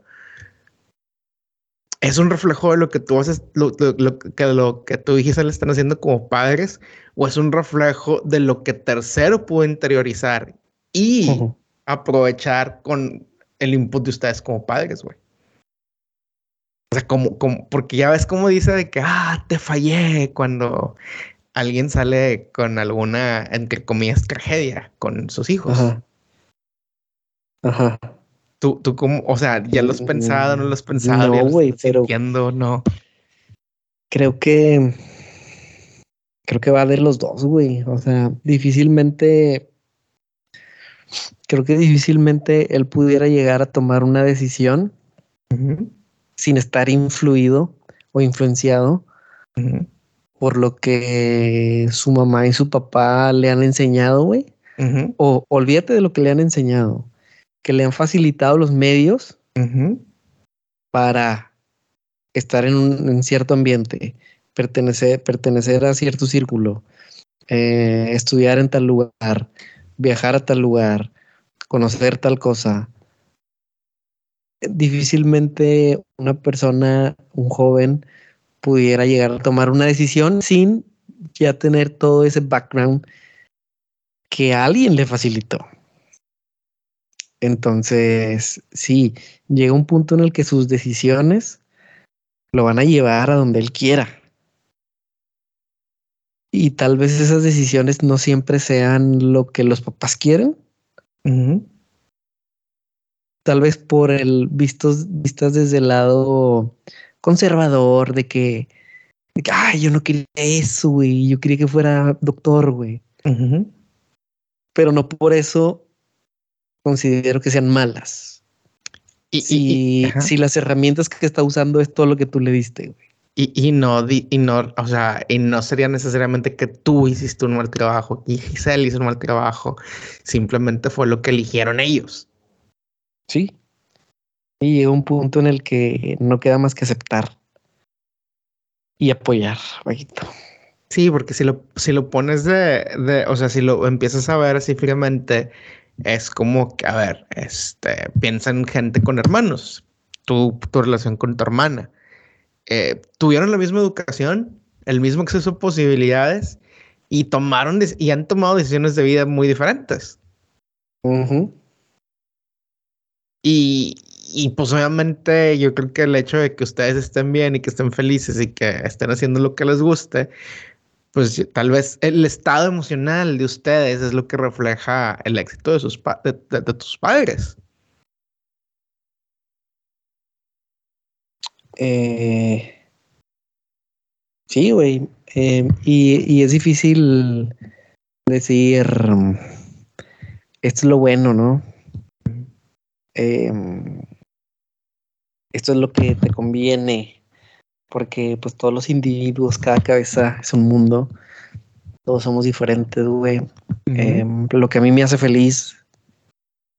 es un reflejo de lo que tú haces, lo, que lo que tú dijiste le están haciendo como padres, o es un reflejo de lo que tercero pudo interiorizar y aprovechar con el input de ustedes como padres, güey. O sea, como, como, porque ya ves cómo dice de que, ah, te fallé cuando alguien sale con alguna, entre comillas, tragedia con sus hijos. Ajá. Ajá. Tú, tú como, o sea, ya lo has pensado, no lo has pensado. No, güey, pero. no. Creo que. Creo que va a haber los dos, güey. O sea, difícilmente. Creo que difícilmente él pudiera llegar a tomar una decisión sin estar influido o influenciado por lo que su mamá y su papá le han enseñado, güey. O olvídate de lo que le han enseñado, que le han facilitado los medios para estar en un cierto ambiente, pertenecer, pertenecer a cierto círculo, eh, estudiar en tal lugar, viajar a tal lugar, conocer tal cosa, difícilmente una persona, un joven, pudiera llegar a tomar una decisión sin ya tener todo ese background que alguien le facilitó. Entonces, sí, llega un punto en el que sus decisiones lo van a llevar a donde él quiera. Y tal vez esas decisiones no siempre sean lo que los papás quieren tal vez por el vistos, vistas desde el lado conservador de que, ay, yo no quería eso, güey, yo quería que fuera doctor, güey. Pero no por eso considero que sean malas. Y, si, si las herramientas que está usando es todo lo que tú le diste, güey. Y, y, no, y no, o sea, y no sería necesariamente que tú hiciste un mal trabajo y Giselle hizo un mal trabajo, simplemente fue lo que eligieron ellos. Sí. Y llega un punto en el que no queda más que aceptar y apoyar, bajito. Sí, porque si lo, si lo pones de, de, o sea, si lo empiezas a ver así fríamente, es como que, a ver, este, piensa en gente con hermanos, tu, tu relación con tu hermana. Eh, tuvieron la misma educación, el mismo acceso a posibilidades y tomaron y han tomado decisiones de vida muy diferentes. Y, y pues obviamente yo creo que el hecho de que ustedes estén bien y que estén felices y que estén haciendo lo que les guste, pues tal vez el estado emocional de ustedes es lo que refleja el éxito de, sus de, tus padres. Eh, sí, güey. Eh, y, y, es difícil decir, esto es lo bueno, ¿no? Em, esto es lo que te conviene, porque pues todos los individuos, cada cabeza es un mundo, todos somos diferentes, güey. Em, lo que a mí me hace feliz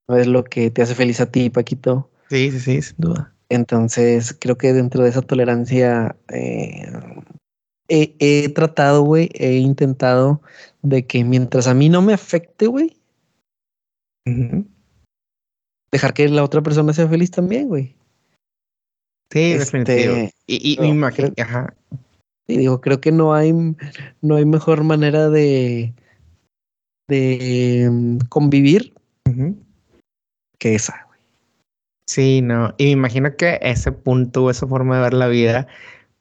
no es lo que te hace feliz a ti, Paquito. Sí, sí, sí, sin duda. Entonces, creo que dentro de esa tolerancia eh, he, tratado, güey, he intentado de que mientras a mí no me afecte, güey, dejar que la otra persona sea feliz también, güey. Sí, este, Y, y no, ajá. Y digo, creo que no hay, no hay mejor manera de, de mm, convivir que esa, güey. Sí, no. Y me imagino que ese punto, esa forma de ver la vida,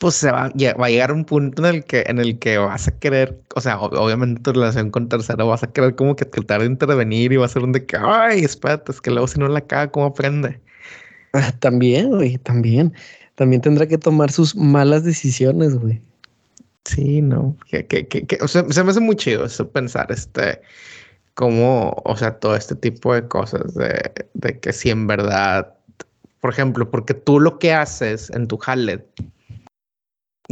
pues se va, va a llegar un punto en el que, en el que vas a querer, o sea, obviamente tu relación con tercero vas a querer como que tratar de intervenir y va a ser un de que, ay, espérate, es que luego si no la caga, ¿cómo aprende? También, güey, también. También tendrá que tomar sus malas decisiones, güey. Sí, no. Que, que, que, o sea, se me hace muy chido eso pensar, este, cómo, o sea, todo este tipo de cosas, de, de que si en verdad, por ejemplo, porque tú lo que haces en tu jale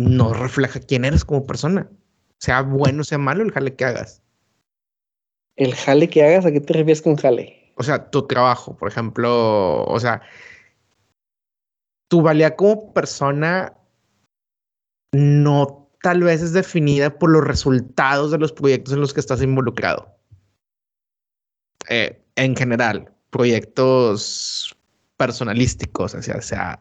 no refleja quién eres como persona. Sea bueno, sea malo el jale que hagas. ¿El jale que hagas? ¿A qué te refieres con jale? O sea, tu trabajo, por ejemplo, o sea, tu valía como persona no tal vez es definida por los resultados de los proyectos en los que estás involucrado. Eh, en general, proyectos personalísticos, o sea, sea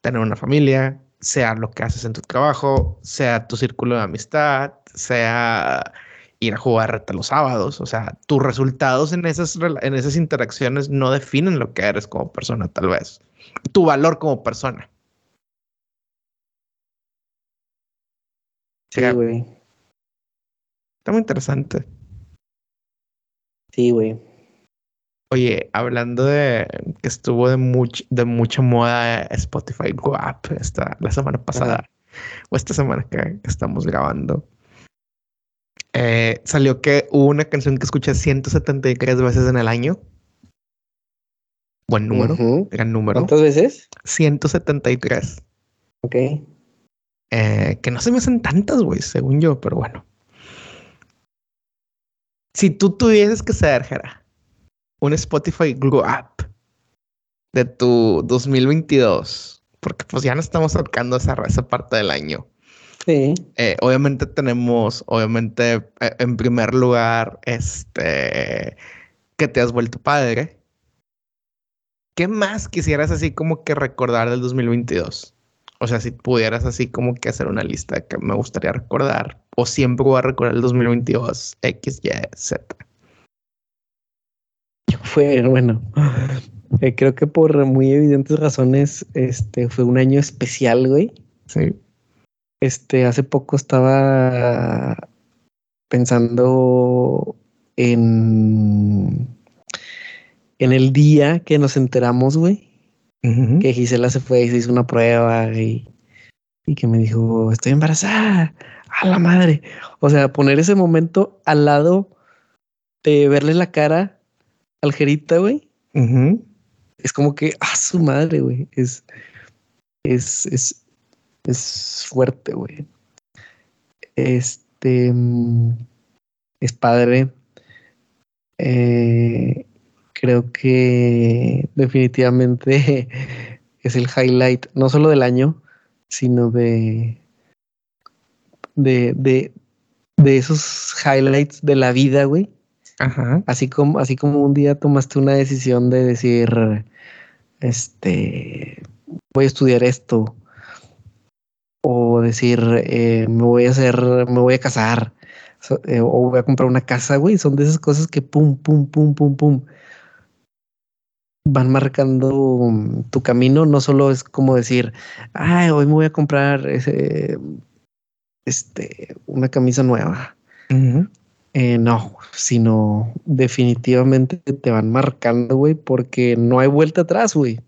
tener una familia, sea lo que haces en tu trabajo, sea tu círculo de amistad, sea ir a jugar los sábados, o sea, tus resultados en esas, en esas interacciones no definen lo que eres como persona, tal vez, tu valor como persona. Sí, güey. Está muy interesante. Sí, güey. Oye, hablando de que estuvo de, much, de mucha moda Spotify Guap esta, la semana pasada o esta semana que, estamos grabando, eh, salió que hubo una canción que escuché 173 veces en el año. Buen número, gran número. ¿Cuántas veces? 173. Ok. Eh, que no se me hacen tantas, güey, según yo, pero bueno. Si tú tuvieses que ser, Jera, un Spotify Glow Up de tu 2022, porque pues ya no estamos tocando esa, esa parte del año. Sí. Eh, obviamente tenemos, obviamente, eh, en primer lugar, este, que te has vuelto padre. ¿Qué más quisieras así como que recordar del 2022? O sea, si pudieras así como que hacer una lista que me gustaría recordar, o siempre voy a recordar el 2022, X, Y, Z. Fue, bueno, eh, creo que por muy evidentes razones, este fue un año especial, güey. Sí. Este, hace poco estaba pensando en, en el día que nos enteramos, güey, que Gisela se fue y se hizo una prueba y, y que me dijo, estoy embarazada, a la madre. O sea, poner ese momento al lado de verle la cara al Jerita, güey. Es como que, ah, su madre, güey. Es, es, es, es fuerte, güey. Este mm, es padre. Eh, creo que definitivamente es el highlight, no solo del año, sino de, de, de, de esos highlights de la vida, güey. Ajá. Así como, así como un día tomaste una decisión de decir, este, voy a estudiar esto, o decir, eh, me voy a hacer, me voy a casar, eh, o voy a comprar una casa, güey. Son de esas cosas que pum, pum, pum, pum, pum van marcando tu camino. No solo es como decir, ay, hoy me voy a comprar ese, este, una camisa nueva. Eh, no, sino definitivamente te van marcando, güey, porque no hay vuelta atrás, güey.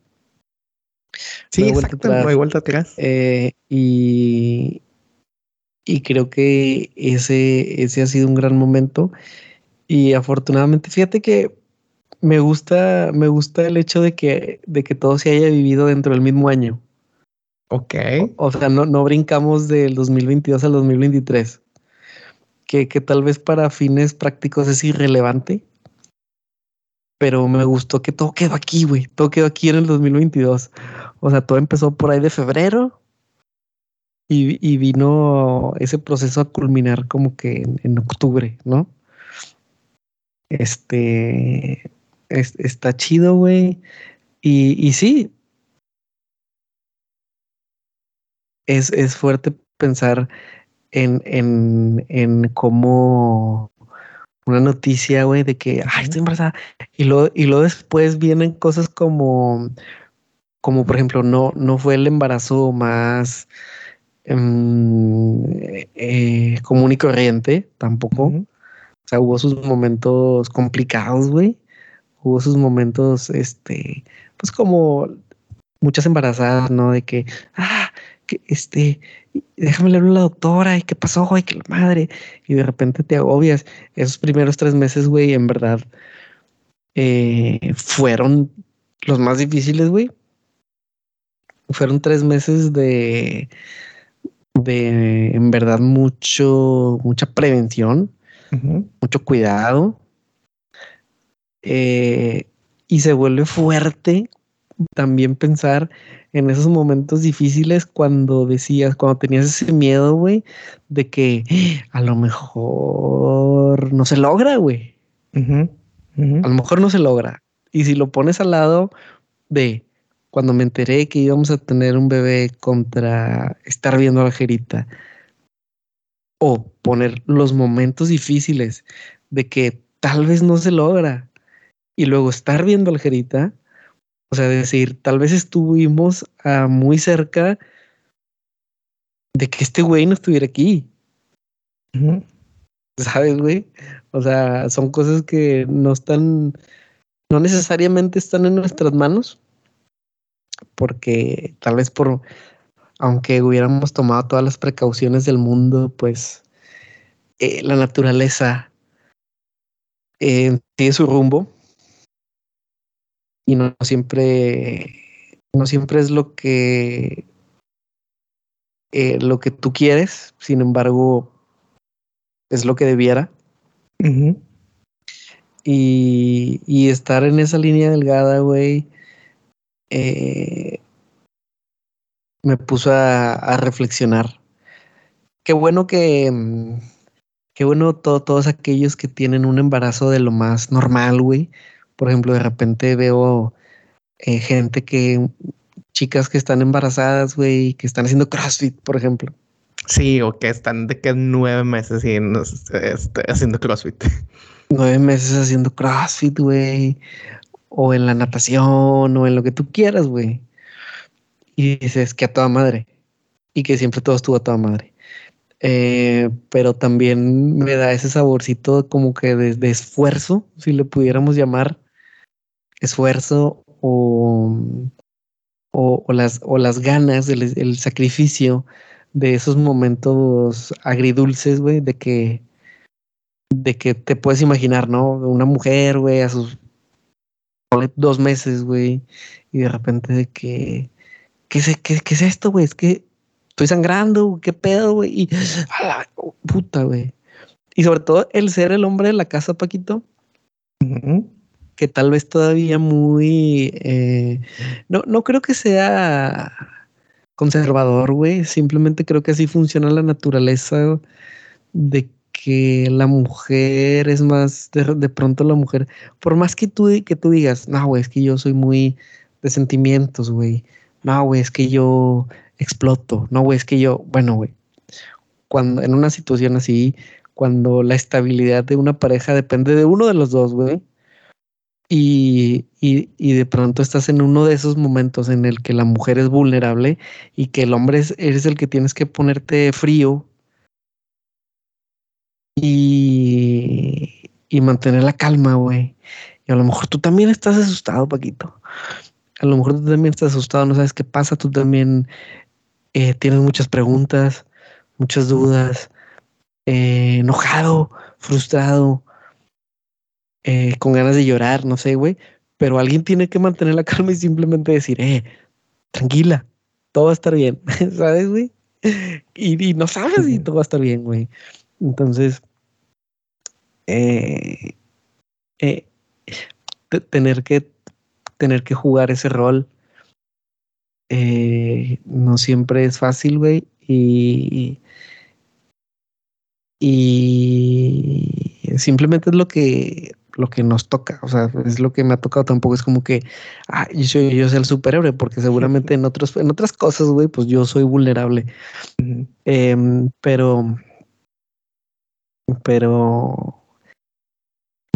Sí, exacto, no hay vuelta atrás. Eh, y, y creo que ese, ese ha sido un gran momento. Y afortunadamente, fíjate que me gusta, me gusta el hecho de que, de que todo se haya vivido dentro del mismo año. Ok. O, sea, no, no brincamos del 2022 al 2023. Que, que tal vez para fines prácticos es irrelevante. Pero me gustó que todo quedó aquí, güey. Todo quedó aquí en el 2022. O sea, todo empezó por ahí de febrero. Y, y vino ese proceso a culminar como que en, octubre, ¿no? Este está chido, güey. Y, y sí, es, es fuerte pensar en, en, en cómo una noticia, güey, de que, ay, estoy embarazada. Y luego, y luego después vienen cosas como, como por ejemplo, no, no fue el embarazo más um, eh, común y corriente, tampoco. O sea, hubo sus momentos complicados, güey hubo sus momentos, este, pues como muchas embarazadas, ¿no? De que, ah, que este, déjame leer a la doctora, y qué pasó, güey, que la madre. Y de repente te agobias. Esos primeros tres meses, güey, en verdad, eh, fueron los más difíciles, güey. Fueron tres meses de, de, en verdad, mucho, mucha prevención, mucho cuidado. Eh, y se vuelve fuerte también pensar en esos momentos difíciles cuando decías, cuando tenías ese miedo, güey, de que a lo mejor no se logra, güey. A lo mejor no se logra. Y si lo pones al lado de cuando me enteré que íbamos a tener un bebé contra estar viendo a la jerita, o poner los momentos difíciles de que tal vez no se logra, y luego estar viendo a la jerita, o sea, decir, tal vez estuvimos a muy cerca de que este güey no estuviera aquí. ¿Sabes, güey? O sea, son cosas que no están, no necesariamente están en nuestras manos, porque tal vez por, aunque hubiéramos tomado todas las precauciones del mundo, pues eh, la naturaleza eh, tiene su rumbo y no siempre, no siempre es lo que, eh, lo que tú quieres, sin embargo, es lo que debiera. y, y, estar en esa línea delgada, güey, eh, me puso a, a, reflexionar. Qué bueno que, mm, qué bueno todos aquellos que tienen un embarazo de lo más normal, güey, por ejemplo, de repente veo eh, gente que, chicas que están embarazadas, güey, que están haciendo CrossFit, por ejemplo. Sí, o que están de que nueve meses este, haciendo CrossFit. Nueve meses haciendo CrossFit, güey. O en la natación, o en lo que tú quieras, güey. Y dices que a toda madre. Y que siempre todo estuvo a toda madre. Eh, pero también me da ese saborcito como que de, esfuerzo, si le pudiéramos llamar, esfuerzo o, o, las, o las ganas, el, sacrificio de esos momentos agridulces, güey, de que, de que te puedes imaginar, ¿no? Una mujer, güey, a sus dos meses, güey, y de repente de que, ¿qué qué, qué es esto, güey? Es que estoy sangrando, qué pedo, güey, y a puta, güey. Y sobre todo el ser el hombre de la casa, Paquito que tal vez todavía muy... Eh, no, no creo que sea conservador, güey. Simplemente creo que así funciona la naturaleza de que la mujer es más, de, pronto la mujer, por más que tú, que tú digas, no, güey, es que yo soy muy de sentimientos, güey. No, güey, es que yo exploto. No, güey, es que yo, bueno, güey, cuando en una situación así, cuando la estabilidad de una pareja depende de uno de los dos, güey, y, y, de pronto estás en uno de esos momentos en el que la mujer es vulnerable y que el hombre es, eres el que tienes que ponerte frío y, y mantener la calma, güey. Y a lo mejor tú también estás asustado, Paquito. A lo mejor tú también estás asustado, no sabes qué pasa, tú también eh, tienes muchas preguntas, muchas dudas, eh, enojado, frustrado eh, con ganas de llorar, no sé, güey. Pero alguien tiene que mantener la calma y simplemente decir, eh, tranquila, todo va a estar bien, ¿sabes, güey? Y, no sabes si todo va a estar bien, güey. Entonces, eh, eh, tener que tener que jugar ese rol no siempre es fácil, güey. Y, y simplemente es lo que lo que nos toca, o sea, es lo que me ha tocado, tampoco es como que ah, yo, soy, yo soy el superhéroe, porque seguramente en, otros, en otras cosas, güey, pues yo soy vulnerable. Em, pero, pero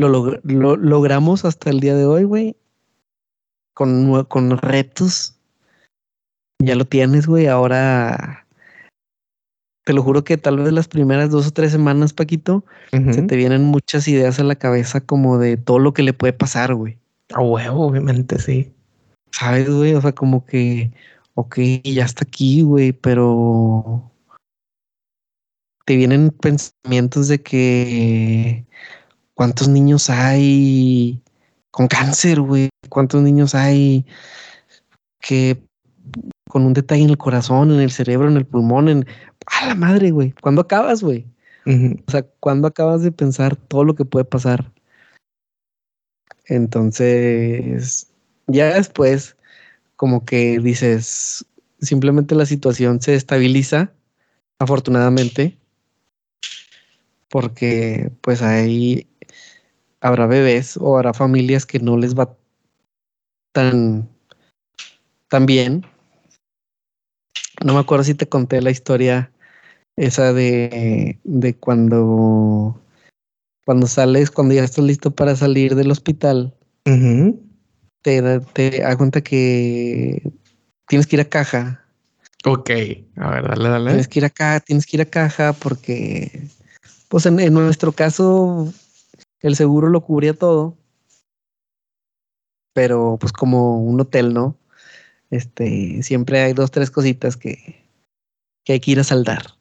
lo, lo, logramos hasta el día de hoy, güey, con, con retos. Ya lo tienes, güey, ahora te lo juro que tal vez las primeras dos o tres semanas, Paquito, se te vienen muchas ideas a la cabeza como de todo lo que le puede pasar, güey. A huevo, obviamente, sí. ¿Sabes, güey? O sea, como que, ok, ya está aquí, güey, pero te vienen pensamientos de que cuántos niños hay con cáncer, güey, cuántos niños hay que con un detalle en el corazón, en el cerebro, en el pulmón, en a la madre, güey. ¿Cuándo acabas, güey? O sea, ¿cuándo acabas de pensar todo lo que puede pasar? Entonces, ya después, como que dices, simplemente la situación se estabiliza, afortunadamente, porque pues ahí habrá bebés o habrá familias que no les va tan, tan bien. No me acuerdo si te conté la historia esa de, de cuando, cuando sales, cuando ya estás listo para salir del hospital, te, te da cuenta que tienes que ir a caja. Ok, a ver, dale, dale. Tienes que ir acá, tienes que ir a caja porque, pues en, en nuestro caso, el seguro lo cubría todo. Pero pues como un hotel, ¿no? Este, siempre hay dos, tres cositas que, que hay que ir a saldar.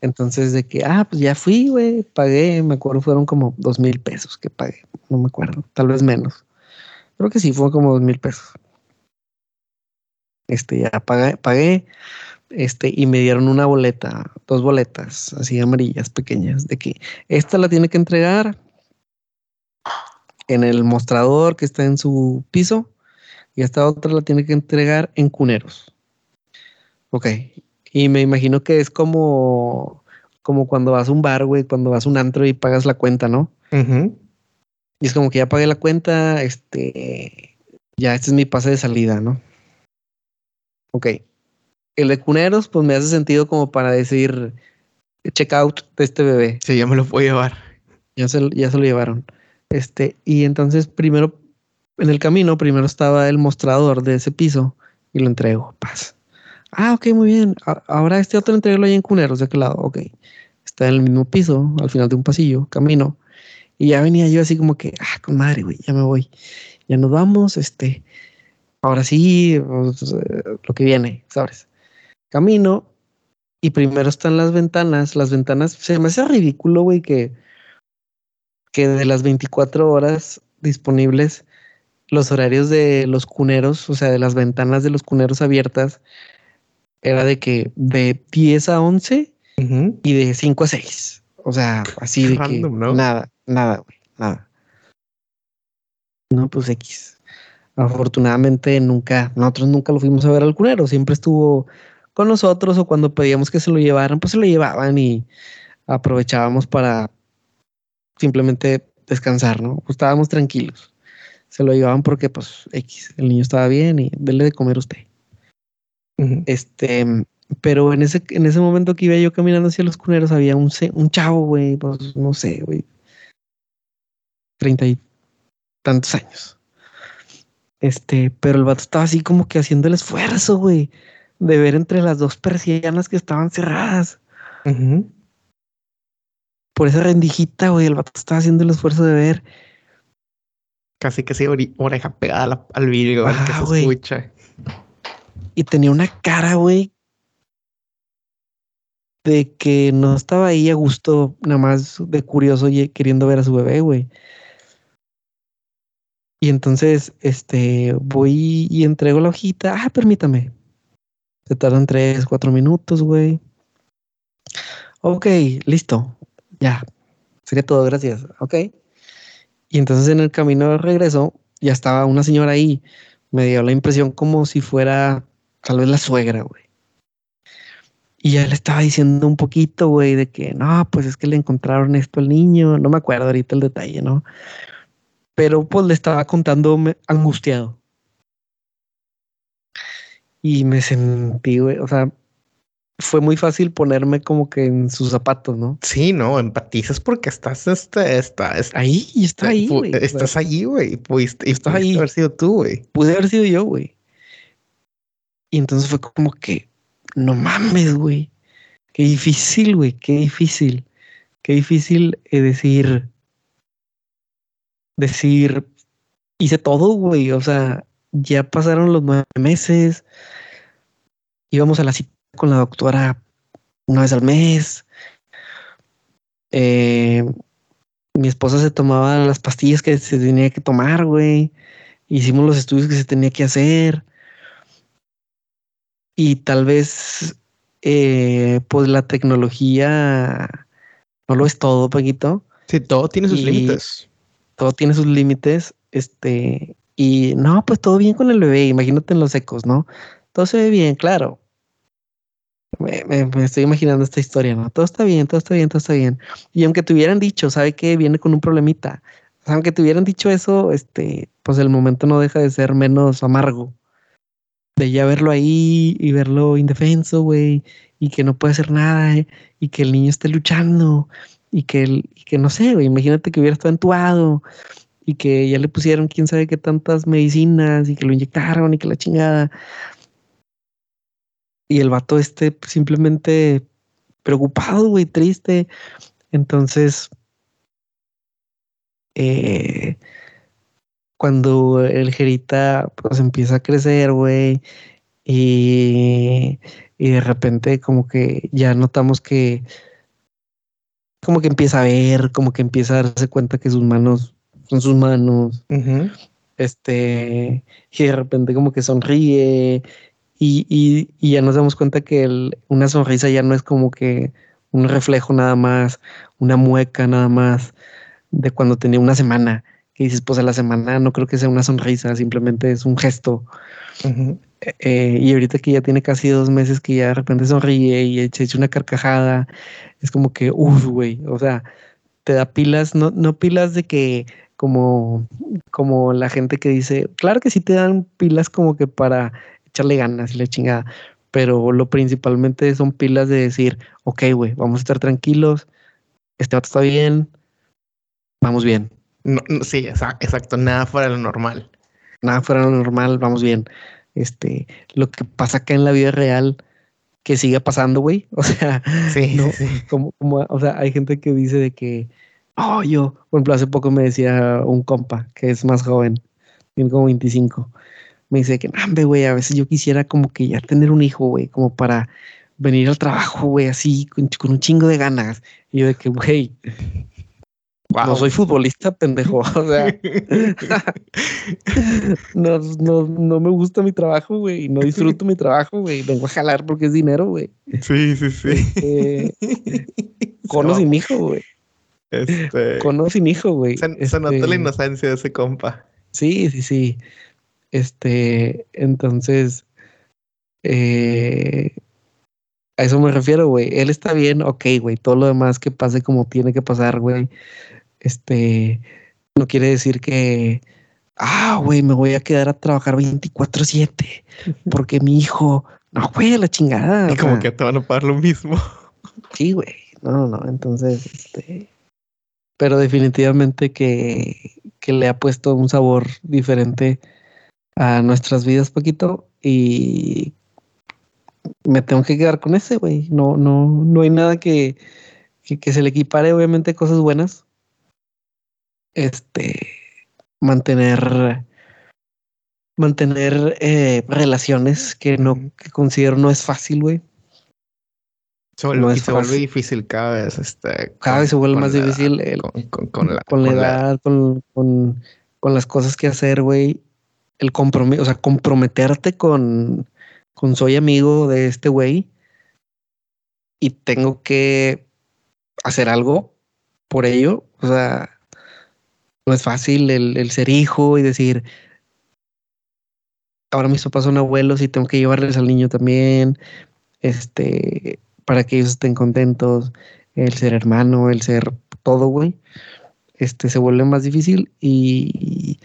Entonces, de que, ah, pues ya fui, güey, pagué, me acuerdo, fueron como dos mil pesos que pagué, no me acuerdo, tal vez menos. Creo que sí, fue como dos mil pesos. Este, ya pagué, pagué, este, y me dieron una boleta, dos boletas, así amarillas, pequeñas, de que esta la tiene que entregar en el mostrador que está en su piso, y esta otra la tiene que entregar en cuneros. Ok, y me imagino que es como, como cuando vas a un bar, güey, cuando vas a un antro y pagas la cuenta, ¿no? Y es como que ya pagué la cuenta, este, ya este es mi pase de salida, ¿no? Ok. El de cuneros, pues me hace sentido como para decir check out de este bebé. Sí, ya me lo puedo llevar. Ya se, ya se lo llevaron. Este, y entonces primero, en el camino, primero estaba el mostrador de ese piso y lo entrego. Paz. Ah, ok, muy bien. Ahora este otro entregarlo ahí en Cuneros, ¿de qué lado? Ok. Está en el mismo piso, al final de un pasillo, camino. Y ya venía yo así como que, ah, con madre, güey, ya me voy. Ya nos vamos, este. Ahora sí, pues, eh, lo que viene, ¿sabes? Camino y primero están las ventanas. Las ventanas, se me hace ridículo, güey, que, que de las 24 horas disponibles, los horarios de los cuneros, o sea, de las ventanas de los cuneros abiertas, era de que de 10 a 11 y de 5 a 6. O sea, así de que nada, nada, güey, nada. No, pues X. Afortunadamente nunca, nosotros nunca lo fuimos a ver al cunero, siempre estuvo con nosotros o cuando pedíamos que se lo llevaran, pues se lo llevaban y aprovechábamos para simplemente descansar, ¿no? Pues estábamos tranquilos. Se lo llevaban porque pues X, el niño estaba bien y dele de comer usted. Este, pero en ese, en ese momento que iba yo caminando hacia los cuneros, había un, un chavo, güey, pues no sé, güey, treinta y tantos años. Este, pero el vato estaba así como que haciendo el esfuerzo, güey, de ver entre las dos persianas que estaban cerradas. Por esa rendijita, güey, el vato estaba haciendo el esfuerzo de ver. Casi que sí, oreja pegada al vidrio, que se escucha. Y tenía una cara, güey, de que no estaba ahí a gusto, nada más de curioso y queriendo ver a su bebé, güey. Y entonces, este, voy y entrego la hojita. Ah, permítame. Se tardan tres, cuatro minutos, güey. Ok, listo. Ya. Sería todo, gracias. Ok. Y entonces en el camino de regreso, ya estaba una señora ahí. Me dio la impresión como si fuera tal vez la suegra, güey. Y ya le estaba diciendo un poquito, güey, de que no, pues es que le encontraron esto al niño, no me acuerdo ahorita el detalle, ¿no? Pero pues le estaba contando angustiado. Y me sentí, güey, o sea, fue muy fácil ponerme como que en sus zapatos, ¿no? Sí, no, empatizas porque estás, este, está, ahí, y está ahí, güey. Estás allí, güey. Pudiste, estás ahí. haber sido tú, güey. Pude haber sido yo, güey. Y entonces fue como que, no mames, güey. Qué difícil, güey, qué difícil. Qué difícil eh, decir, decir, hice todo, güey. O sea, ya pasaron los nueve meses, íbamos a la cita con la doctora una vez al mes. Eh, mi esposa se tomaba las pastillas que se tenía que tomar, güey. Hicimos los estudios que se tenía que hacer. Y tal vez, eh, pues la tecnología no lo es todo, Paquito. Sí, todo tiene sus límites. Todo tiene sus límites. Este, y no, pues todo bien con el bebé. Imagínate en los ecos, ¿no? Todo se ve bien, claro. Me, estoy imaginando esta historia, ¿no? Todo está bien, todo está bien, todo está bien. Y aunque te hubieran dicho, sabe que viene con un problemita. aunque te hubieran dicho eso, este, pues el momento no deja de ser menos amargo. De ya verlo ahí y verlo indefenso, güey, y que no puede hacer nada, eh, y que el niño esté luchando, y que, el, y que no sé, güey, imagínate que hubiera estado entuado, y que ya le pusieron quién sabe qué tantas medicinas, y que lo inyectaron, y que la chingada y el vato este simplemente preocupado, güey, triste. Entonces, eh, cuando el Jerita pues empieza a crecer, güey, y, y de repente como que ya notamos que como que empieza a ver, como que empieza a darse cuenta que sus manos son sus manos. Este, y de repente como que sonríe y, ya nos damos cuenta que una sonrisa ya no es como que un reflejo nada más, una mueca nada más de cuando tenía una semana. Y dices, pues a la semana no creo que sea una sonrisa, simplemente es un gesto. Eh, y ahorita que ya tiene casi dos meses que ya de repente sonríe y se echa una carcajada, es como que, uff, güey, o sea, te da pilas, no, no pilas de que como, como la gente que dice, claro que sí te dan pilas como que para echarle ganas y la chingada. Pero lo principalmente son pilas de decir, ok, güey, vamos a estar tranquilos, este vato está bien, vamos bien. sí, exacto, nada fuera de lo normal. Nada fuera de lo normal, vamos bien. Este, lo que pasa acá en la vida real, que sigue pasando, güey. O sea, sí, Como, como, o sea, hay gente que dice de que, oh, yo, por ejemplo, hace poco me decía un compa que es más joven, tiene como 25 me dice que, hambre, güey, a veces yo quisiera como que ya tener un hijo, güey, como para venir al trabajo, güey, así, con, un chingo de ganas. Y yo de que, güey, no soy futbolista, pendejo. O sea, no, no, no, me gusta mi trabajo, güey. No disfruto mi trabajo, güey. Vengo a jalar porque es dinero, güey. Sí, sí, sí. Este, cono sin hijo, güey. Este... Cono sin hijo, güey. Se, se nota la este, inocencia de ese compa. Sí, sí, sí. Este, entonces, eh, a eso me refiero, güey. Él está bien, ok, güey. Todo lo demás que pase como tiene que pasar, güey. Este, no quiere decir que, ah, güey, me voy a quedar a trabajar 24-7 porque mi hijo, no, güey, la chingada. Y como que te van a pagar lo mismo. Sí, güey. No, no, entonces, este, pero definitivamente que, que le ha puesto un sabor diferente a nuestras vidas, poquito, y me tengo que quedar con ese, güey. No, no, no hay nada que, que, se le equipare, obviamente, cosas buenas. Este, mantener, mantener eh, relaciones que no, que considero no es fácil, güey. Se vuelve, se vuelve difícil cada vez. Este, cada vez se vuelve más difícil con, la, con, edad, con, con, las cosas que hacer, güey el compromiso, o sea, comprometerte con, con soy amigo de este güey y tengo que hacer algo por ello. O sea, no es fácil el, ser hijo y decir, ahora mis papás son abuelos y tengo que llevarles al niño también, este, para que ellos estén contentos, el ser hermano, el ser todo, güey, este, se vuelve más difícil y,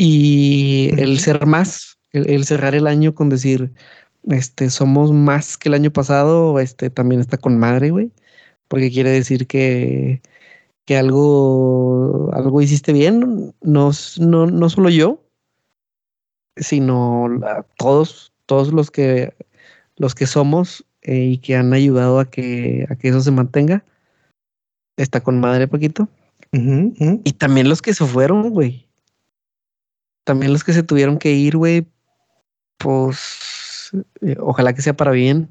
y el ser más, el, cerrar el año con decir, este, somos más que el año pasado, este, también está con madre, güey. Porque quiere decir que, que algo, algo hiciste bien, no, no, no solo yo, sino todos, todos los que, los que somos eh, y que han ayudado a que, a que eso se mantenga. Está con madre, poquito. Y también los que se fueron, güey también los que se tuvieron que ir, güey, pues eh, ojalá que sea para bien.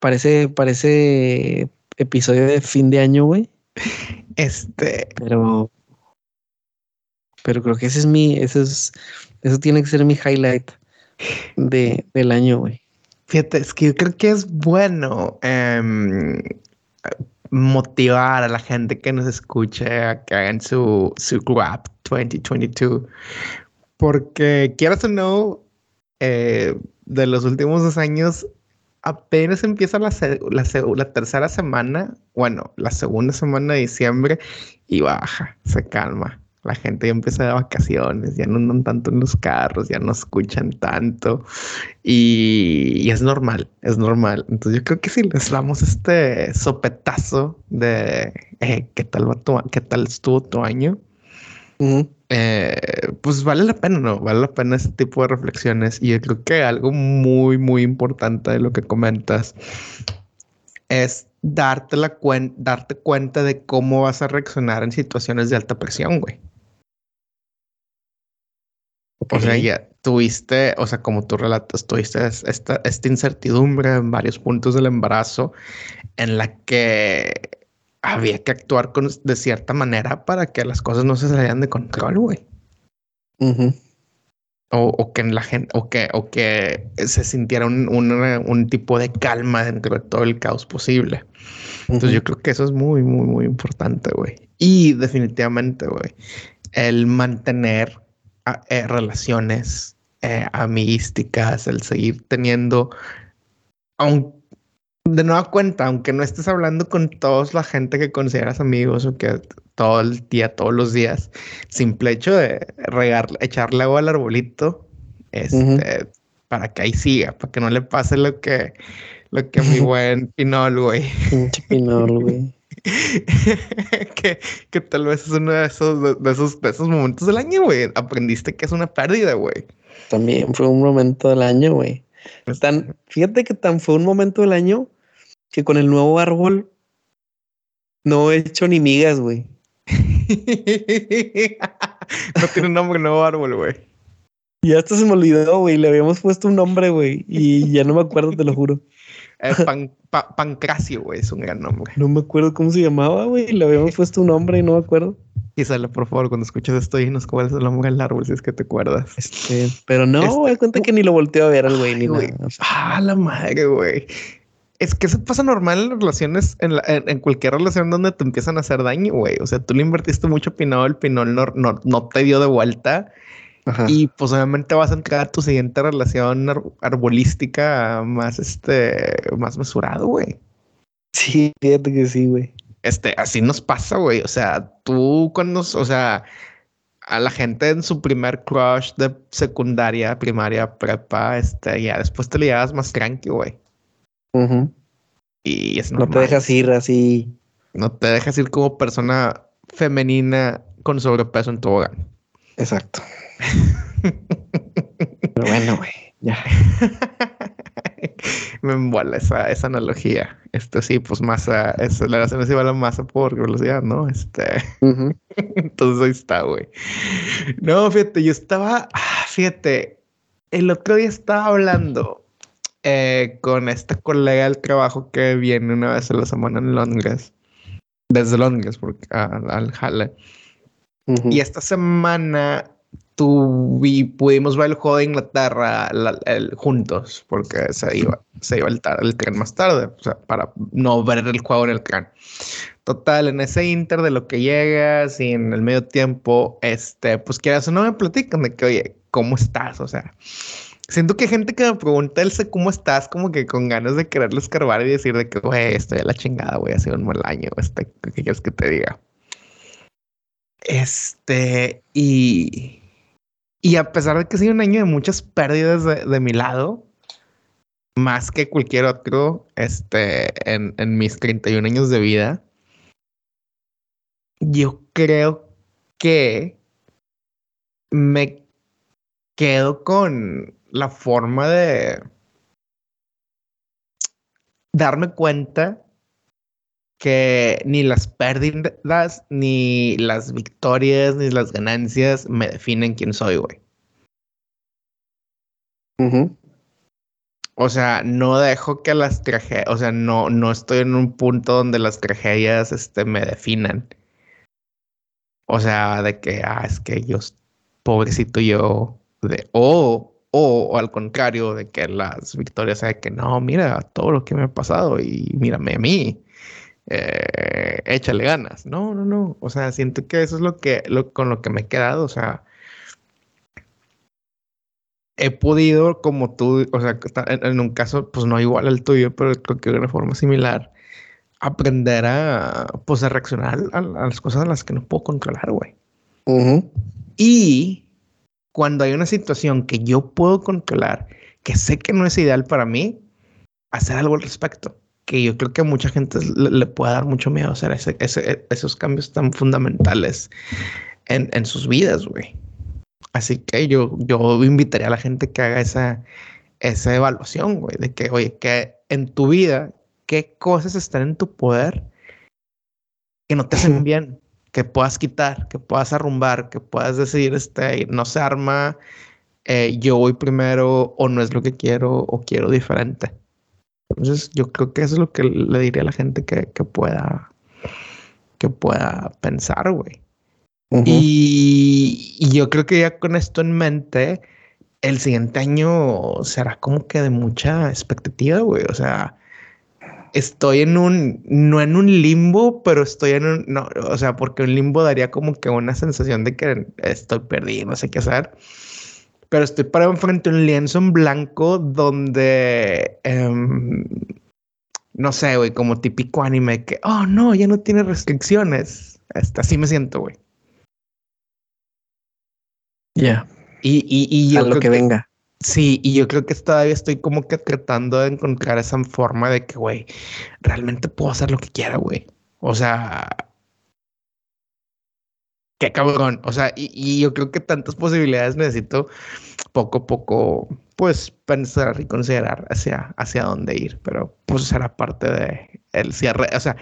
Parece, parece episodio de fin de año, güey. Este. Pero. Pero creo que ese es mi. Eso es. Eso tiene que ser mi highlight de, del año, güey. Fíjate, es que yo creo que es bueno em, motivar a la gente que nos escuche a que hagan su, su Grab 2022. Porque quieras o no, eh, de los últimos dos años, apenas empieza la, la, tercera semana, bueno, la segunda semana de diciembre y baja, se calma. La gente ya empieza de vacaciones, ya no andan tanto en los carros, ya no escuchan tanto y, es normal, es normal. Entonces yo creo que si les damos este sopetazo de eh, qué tal va tu, qué tal estuvo tu año, eh, pues vale la pena, ¿no? Vale la pena ese tipo de reflexiones. Y yo creo que algo muy, muy importante de lo que comentas es darte, la darte cuenta de cómo vas a reaccionar en situaciones de alta presión, güey. O sea, ya tuviste, o sea, como tú relatas, tuviste esta, esta incertidumbre en varios puntos del embarazo en la que había que actuar con, de cierta manera para que las cosas no se salieran de control, güey. o, que la gente, o que, o que se sintiera un, un, tipo de calma dentro de todo el caos posible. Entonces yo creo que eso es muy, muy, muy importante, güey. Y definitivamente, güey, el mantener eh, relaciones eh, amiguísticas, el seguir teniendo, aunque de nueva cuenta, aunque no estés hablando con toda la gente que consideras amigos o que todo el día, todos los días, simple hecho de regar, echarle agua al arbolito, este, para que ahí siga, para que no le pase lo que, lo que mi buen Pinol, güey. Pinol, güey. que, que, tal vez es uno de esos, de, esos, de esos momentos del año, güey. Aprendiste que es una pérdida, güey. También fue un momento del año, güey. Tan, fíjate que tan fue un momento del año que con el nuevo árbol no he hecho ni migas, güey. no tiene un nombre nuevo árbol, güey. Ya hasta se me olvidó, güey. Le habíamos puesto un nombre, güey. Y ya no me acuerdo, te lo juro. Eh, Pancracio, güey, es un gran nombre. No me acuerdo cómo se llamaba, güey. Le habíamos puesto un nombre y no me acuerdo. Quizá, por favor, cuando escuches esto, dinos cuál es el nombre del árbol, si es que te acuerdas. Este, pero no, este, güey, cuenta que ni lo volteo a ver al güey, ni nada. Ah, la madre, güey. Es que eso pasa normal en relaciones, en, en, cualquier relación donde te empiezan a hacer daño, güey. O sea, tú le invertiste mucho pinol, el pinol no, no, no te dio de vuelta. Y pues obviamente vas a entrar a tu siguiente relación arbolística más, este, más mesurado, güey. Sí, fíjate que sí, güey. Este, así nos pasa, güey. O sea, tú cuando, o sea, a la gente en su primer crush de secundaria, primaria, prepa, este, ya después te le llevas más tranquilo, güey. Y es No te dejas ir así. No te dejas ir como persona femenina con sobrepeso en tu hogar. Exacto. Pero bueno, güey, ya. Me embola esa, esa analogía. Esto sí, pues masa, es, la relación se va la masa por velocidad, ¿no? Este. Entonces ahí está, güey. No, fíjate, yo estaba, ah, fíjate, el otro día estaba hablando eh, con esta colega del trabajo que viene una vez a la semana en Londres, desde Londres, porque al Halle. Y esta semana pudimos ver el juego de Inglaterra juntos, porque se iba, se iba el, el, tren más tarde, o sea, para no ver el juego en el tren. Total, en ese inter de lo que llegas y en el medio tiempo, este, pues quieras o no me platican de que, oye, ¿cómo estás? O sea, siento que gente que me pregunta, sé ¿cómo estás? Como que con ganas de quererlo escarbar y decir de que, güey, estoy a la chingada, güey, ha sido un mal año, este, ¿qué quieres que te diga? Este, y y a pesar de que ha sido un año de muchas pérdidas de, mi lado, más que cualquier otro, este, en, en mis 31 años de vida, yo creo que me quedo con la forma de darme cuenta que ni las pérdidas, ni las victorias, ni las ganancias me definen quién soy, güey. O sea, no dejo que las tragedias, o sea, no, no estoy en un punto donde las tragedias este, me definan. O sea, de que, ah, es que yo, pobrecito yo, de, o, o, al contrario, de que las victorias sea que no, mira todo lo que me ha pasado y mírame a mí, eh, échale ganas. No, no, no. O sea, siento que eso es lo que, lo, con lo que me he quedado. O sea, he podido, como tú, o sea, en, un caso, pues no igual al tuyo, pero creo que de una forma similar, aprender a, pues, a reaccionar a, las cosas a las que no puedo controlar, güey. Y cuando hay una situación que yo puedo controlar, que sé que no es ideal para mí, hacer algo al respecto. Que yo creo que a mucha gente le, puede dar mucho miedo hacer esos cambios tan fundamentales en, en sus vidas, güey. Así que yo, yo invitaría a la gente que haga esa, esa evaluación, güey, de que, oye, que en tu vida, qué cosas están en tu poder que no te hacen bien, que puedas quitar, que puedas arrumbar, que puedas decir, este, no se arma, eh, yo voy primero o no es lo que quiero o quiero diferente. Entonces, yo creo que eso es lo que le diría a la gente que, que pueda, que pueda pensar, güey y, yo creo que ya con esto en mente, el siguiente año será como que de mucha expectativa, güey. O sea, estoy en un, no en un limbo, pero estoy en un, no, o sea, porque un limbo daría como que una sensación de que estoy perdido, no sé qué hacer. Pero estoy parado enfrente de un lienzo en blanco donde, em, no sé, güey, como típico anime que, oh, no, ya no tiene restricciones. Hasta así me siento, güey. Ya. Y, y, y yo a lo que, venga. Sí, y yo creo que todavía estoy como que tratando de encontrar esa forma de que, güey, realmente puedo hacer lo que quiera, güey. O sea, qué cabrón. O sea, y, y, yo creo que tantas posibilidades necesito poco a poco, pues, pensar y considerar hacia, hacia dónde ir. Pero, pues, será parte de el cierre. O sea,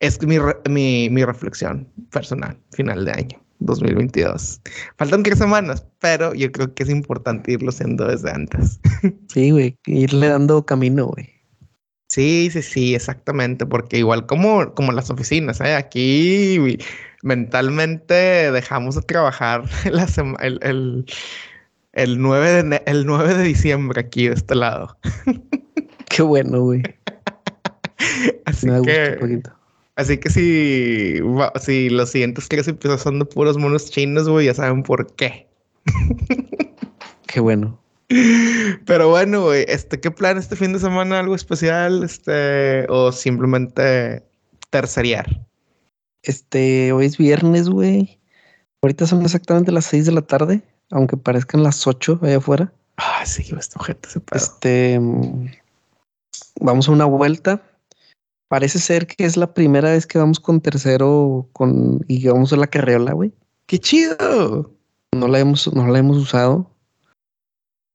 es mi, mi, mi reflexión personal, final de año. 2022. Faltan tres semanas, pero yo creo que es importante irlo haciendo desde antes. Sí, güey, irle dando camino, güey. Sí, sí, sí, exactamente, porque igual como, como las oficinas, ¿eh? aquí mentalmente dejamos de trabajar la el, el, el, 9 de, el 9 de diciembre aquí de este lado. Qué bueno, güey. Así que... Así que si, si los siguientes tres episodios son de puros monos chinos, güey, ya saben por qué. Qué bueno. Pero bueno, güey, este, ¿qué plan este fin de semana? ¿Algo especial? Este, o simplemente terceriar. Este, hoy es viernes, güey. Ahorita son exactamente las seis de la tarde, aunque parezcan las ocho allá afuera. Ah, sí, esto gente se Este, vamos a una vuelta Parece ser que es la primera vez que vamos con tercero con y vamos a la carriola, güey. ¡Qué chido! No la hemos, no la hemos usado.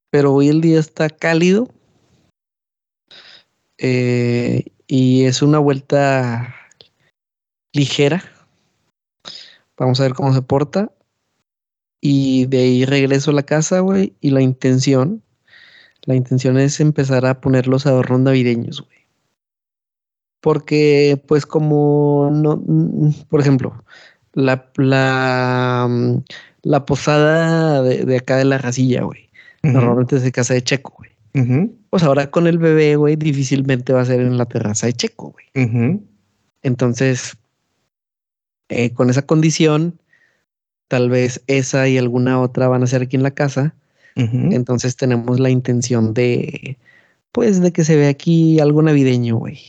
Pero hoy el día está cálido. Eh, y es una vuelta ligera. Vamos a ver cómo se porta. Y de ahí regreso a la casa, güey. Y la intención, la intención es empezar a poner los adornos navideños, güey porque pues como no, por ejemplo, la, la, la posada de, acá de la racilla, güey, normalmente es de casa de Checo, güey. Pues ahora con el bebé, güey, difícilmente va a ser en la terraza de Checo, güey. Entonces, eh, con esa condición, tal vez esa y alguna otra van a ser aquí en la casa. Entonces tenemos la intención de, pues, de que se vea aquí algo navideño, güey.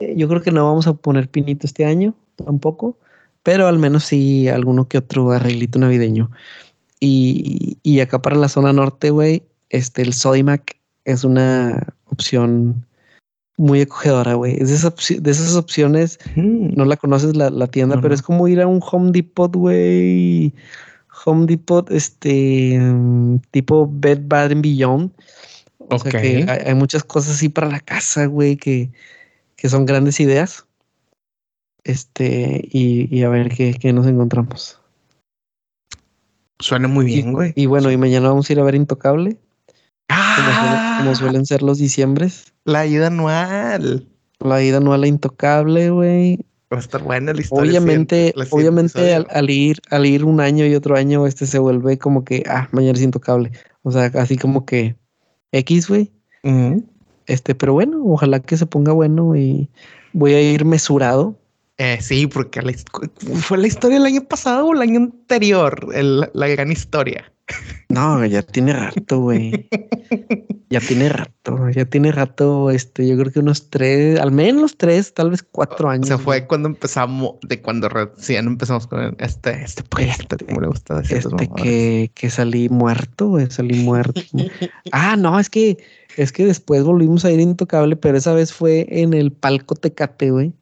Eh, yo creo que no vamos a poner pinito este año, tampoco, pero al menos sí alguno que otro arreglito navideño. Y, y acá para la zona norte, güey, este, el Sodimac es una opción muy acogedora, güey. Es de esas, de esas opciones, mm. no la conoces la, la tienda, pero es como ir a un Home Depot, güey. Home Depot, este, tipo Bed Bath Beyond. O sea que hay, hay, muchas cosas así para la casa, güey, que, que son grandes ideas. Este, y, a ver qué, nos encontramos. Suena muy bien, güey. Y, bueno, y mañana vamos a ir a ver Intocable. Ah, como, suelen ser los diciembres. La ida anual. La ida anual a Intocable, güey. Va a estar buena la historia. Obviamente, obviamente al, ir, al ir un año y otro año, este se vuelve como que, ah, mañana es Intocable. O sea, así como que X, güey. Este, pero bueno, ojalá que se ponga bueno y voy a ir mesurado. Eh, sí, porque fue la historia del año pasado o el año anterior, la gran historia. No, ya tiene rato, güey. ya tiene rato, ya tiene rato, este, yo creo que unos tres, al menos tres, tal vez cuatro años. O sea, fue cuando empezamos, de cuando recién empezamos con este, este proyecto, este, como le gusta decir. Este que, que salí muerto, güey, salí muerto. ah, no, es que, es que después volvimos a ir intocable, pero esa vez fue en el palco Tecate, güey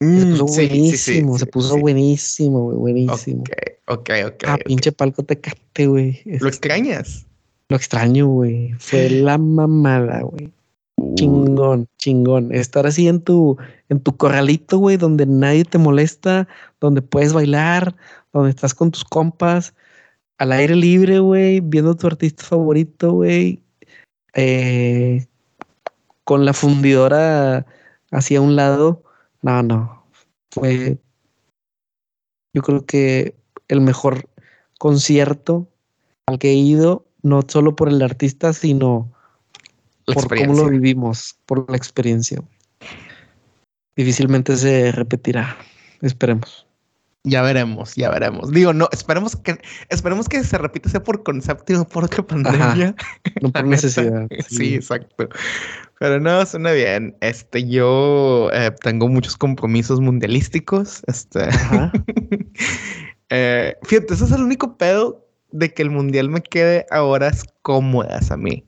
se mm, puso buenísimo, se puso buenísimo, güey, buenísimo. Ok, ok, Ah, pinche palco tecate, güey. ¿Lo extrañas? Lo extraño, güey. Fue la mamada, güey. Chingón, chingón. Estar así en tu, en tu corralito, güey, donde nadie te molesta, donde puedes bailar, donde estás con tus compas, al aire libre, güey, viendo tu artista favorito, güey. Eh, con la fundidora hacia un lado no, no. Fue, yo creo que el mejor concierto al que he ido, no solo por el artista, sino por cómo lo vivimos, por la experiencia. Difícilmente se repetirá. Esperemos. Ya veremos, ya veremos. Digo, no, esperemos que, esperemos que se repita sea por concepto y no por otra pandemia. no por necesidad. sí, exacto. Pero no, suena bien. Este, yo eh, tengo muchos compromisos mundialísticos. Este. eh, fíjate, ese es el único pedo de que el mundial me quede a horas cómodas a mí.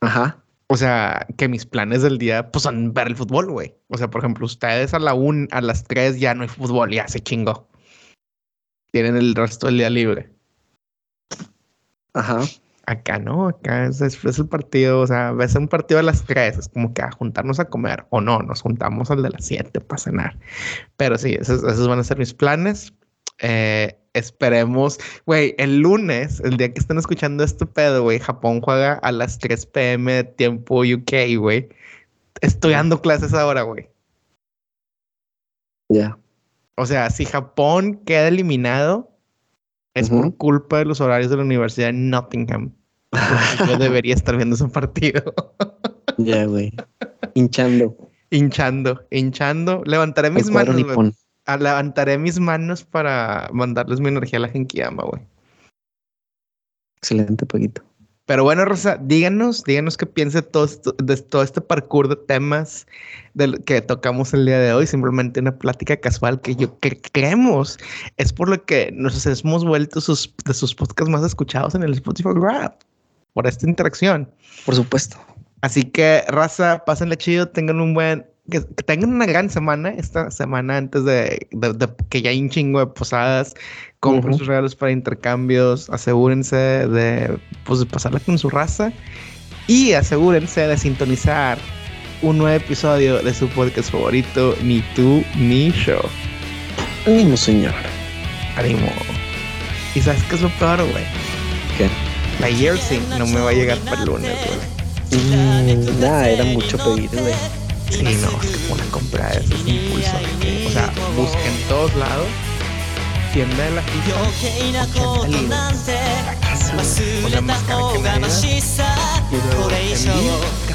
Ajá. O sea, que mis planes del día pues son ver el fútbol, güey. O sea, por ejemplo, ustedes a la un, a las tres ya no hay fútbol, ya se chingó. Tienen el resto del día libre. Ajá. Acá no, acá es, el partido, o sea, ves un partido a las tres, es como que a juntarnos a comer, o no, nos juntamos al de las siete para cenar. Pero sí, esos, van a ser mis planes. Eh, esperemos, güey, el lunes, el día que estén escuchando este pedo, güey, Japón juega a las 3 pm tiempo UK, güey. Estoy dando clases ahora, güey. Ya. O sea, si Japón queda eliminado, es por culpa de los horarios de la Universidad de Nottingham. Yo debería estar viendo ese partido. Ya, güey. Hinchando. Hinchando, hinchando. Levantaré mis manos. Levantaré mis manos para mandarles mi energía a la Genkiyama, güey. Excelente, Paquito. Pero bueno, Rosa, díganos, díganos qué piensa todo de todo este parkour de temas del que tocamos el día de hoy. Simplemente una plática casual que yo que creemos es por lo que nos hemos vuelto sus, de sus podcasts más escuchados en el Spotify Rap por esta interacción. Por supuesto. Así que, raza, pásenle chido, tengan un buen, que, tengan una gran semana esta semana antes de, que ya hay un chingo de posadas. Compren sus regalos para intercambios, asegúrense de, pues, de pasarla con su raza y asegúrense de sintonizar un nuevo episodio de su podcast favorito, Ni tú ni yo. Ánimo, señor. Ánimo. ¿Y sabes qué es lo peor, güey? ¿Qué? La Yearsing no me va a llegar para el lunes, güey. Mm, nada, era mucho pedir, güey. Sí, no, es que una compra de esos impulsos. O sea, busquen todos lados. Tienda de la ficha, O sea, que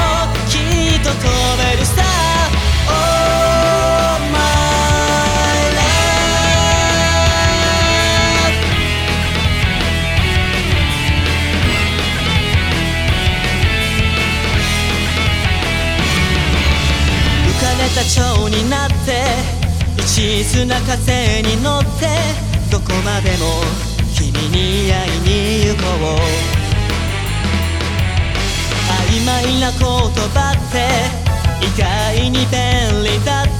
社長になって一途な風に乗ってどこまでも君に会いに行こう。曖昧な言葉って意外に便利だって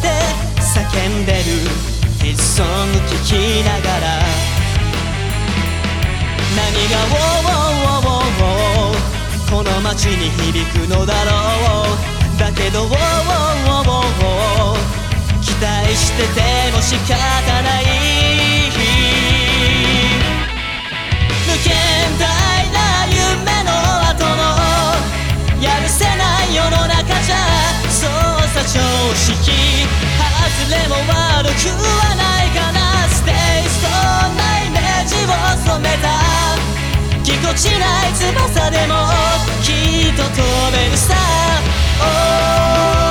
叫んでる。ヒッソング聞きながら。何が「この街に響くのだろう」だけど期待してても仕方ない無限大な夢の後のやるせない世の中じゃ操作常識外れも悪くはないかな。ステイストなイメージを染めた。ぎこちない翼でもきっと飛べるさ。oh.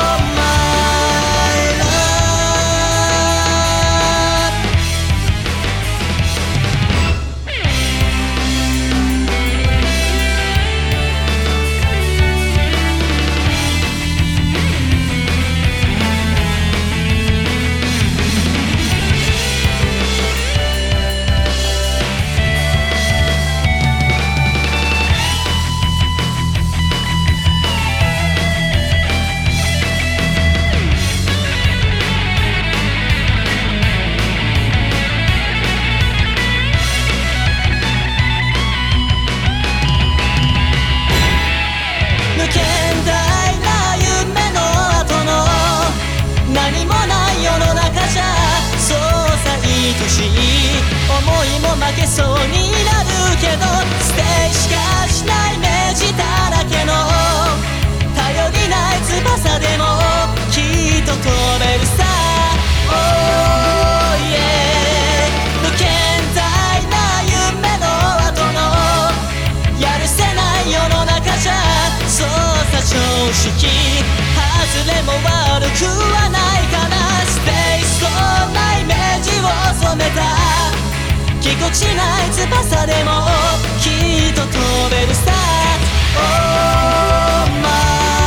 負けそうになるけどステーてしかしない目力だらけの頼りない翼でもきっと飛べるさ。おいえ無限大な夢の後のやるせない世の中じゃ操作常識外れも悪くはないかな。スペースんなイメージを染めた。ぎこちない翼でもきっと飛べるさ Oh my